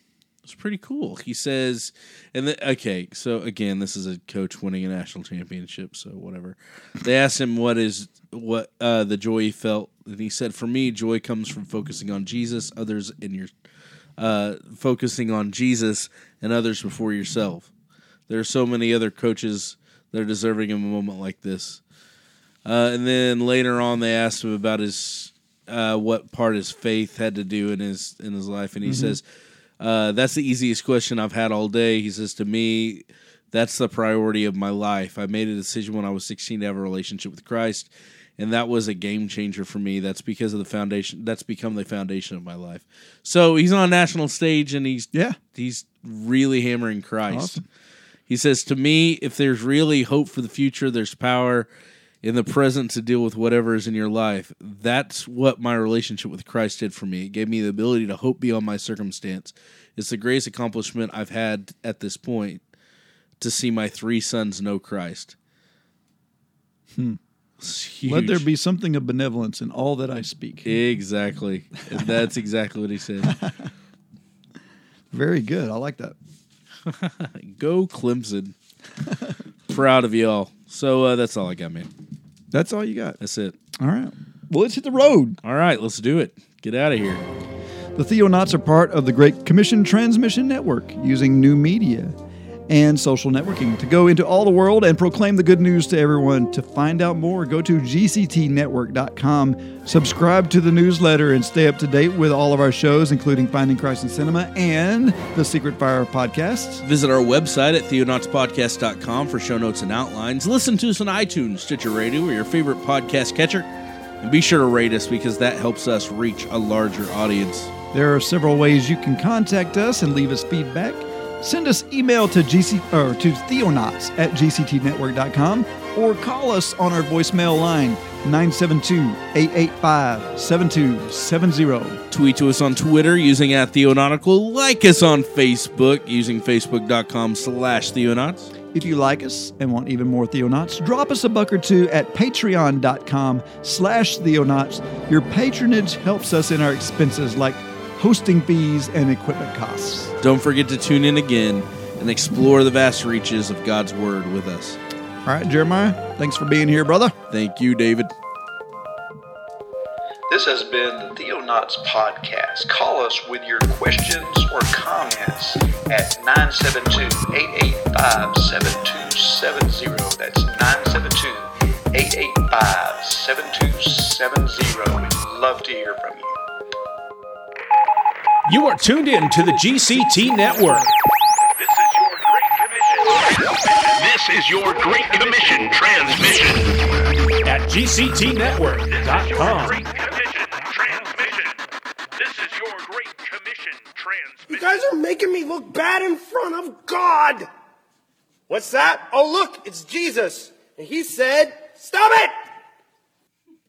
It's pretty cool. He says, and the, okay, so again, this is a coach winning a national championship, so whatever. They asked him what is what uh, the joy he felt, and he said, "For me, joy comes from focusing on Jesus, others in your, uh, focusing on Jesus and others before yourself. There are so many other coaches that are deserving of a moment like this." Uh, and then later on, they asked him about his uh, what part his faith had to do in his in his life, and he says, uh, "That's the easiest question I've had all day." He says to me, "That's the priority of my life. I made a decision when I was 16 to have a relationship with Christ." And that was a game changer for me. That's because of the foundation. That's become the foundation of my life. So he's on a national stage, and he's Yeah. he's really hammering Christ. Awesome. He says, To me, if there's really hope for the future, there's power in the present to deal with whatever is in your life. That's what my relationship with Christ did for me. It gave me the ability to hope beyond my circumstance. It's the greatest accomplishment I've had at this point to see my three sons know Christ. Hmm. Let there be something of benevolence in all that I speak. Exactly. That's exactly what he said. Very good. I like that. Go Clemson. Proud of y'all. So uh, that's all I got, man. That's all you got. That's it. All right. Well, let's hit the road. All right, let's do it. Get out of here. The Theonauts are part of the Great Commission Transmission Network using new media and social networking to go into all the world and proclaim the good news to everyone. To find out more, go to gctnetwork.com, subscribe to the newsletter, and stay up to date with all of our shows, including Finding Christ in Cinema and the Secret Fire podcasts. Visit our website at theonautspodcast.com for show notes and outlines. Listen to us on iTunes, Stitcher Radio, or your favorite podcast catcher. And be sure to rate us because that helps us reach a larger audience. There are several ways you can contact us and leave us feedback. Send us email to GC or to theonauts at gctnetwork.com or call us on our voicemail line 972-885-7270. Tweet to us on Twitter using at Theonautical. Like us on Facebook using facebook.com slash Theonauts. If you like us and want even more Theonauts, drop us a buck or two at patreon.com slash Theonauts. Your patronage helps us in our expenses like hosting fees and equipment costs. Don't forget to tune in again and explore the vast reaches of God's Word with us. All right, Jeremiah, thanks for being here, brother. Thank you, David. This has been the Theonauts Podcast. Call us with your questions or comments at 972-885-7270. That's 972-885-7270. We'd love to hear from you. You are tuned in to the GCT Network. This is your Great Commission transmission. at GCTNetwork.com. Great Commission transmission. This is your Great Commission transmission. You guys are making me look bad in front of God. What's that? Oh, look, it's Jesus. And he said, Stop it!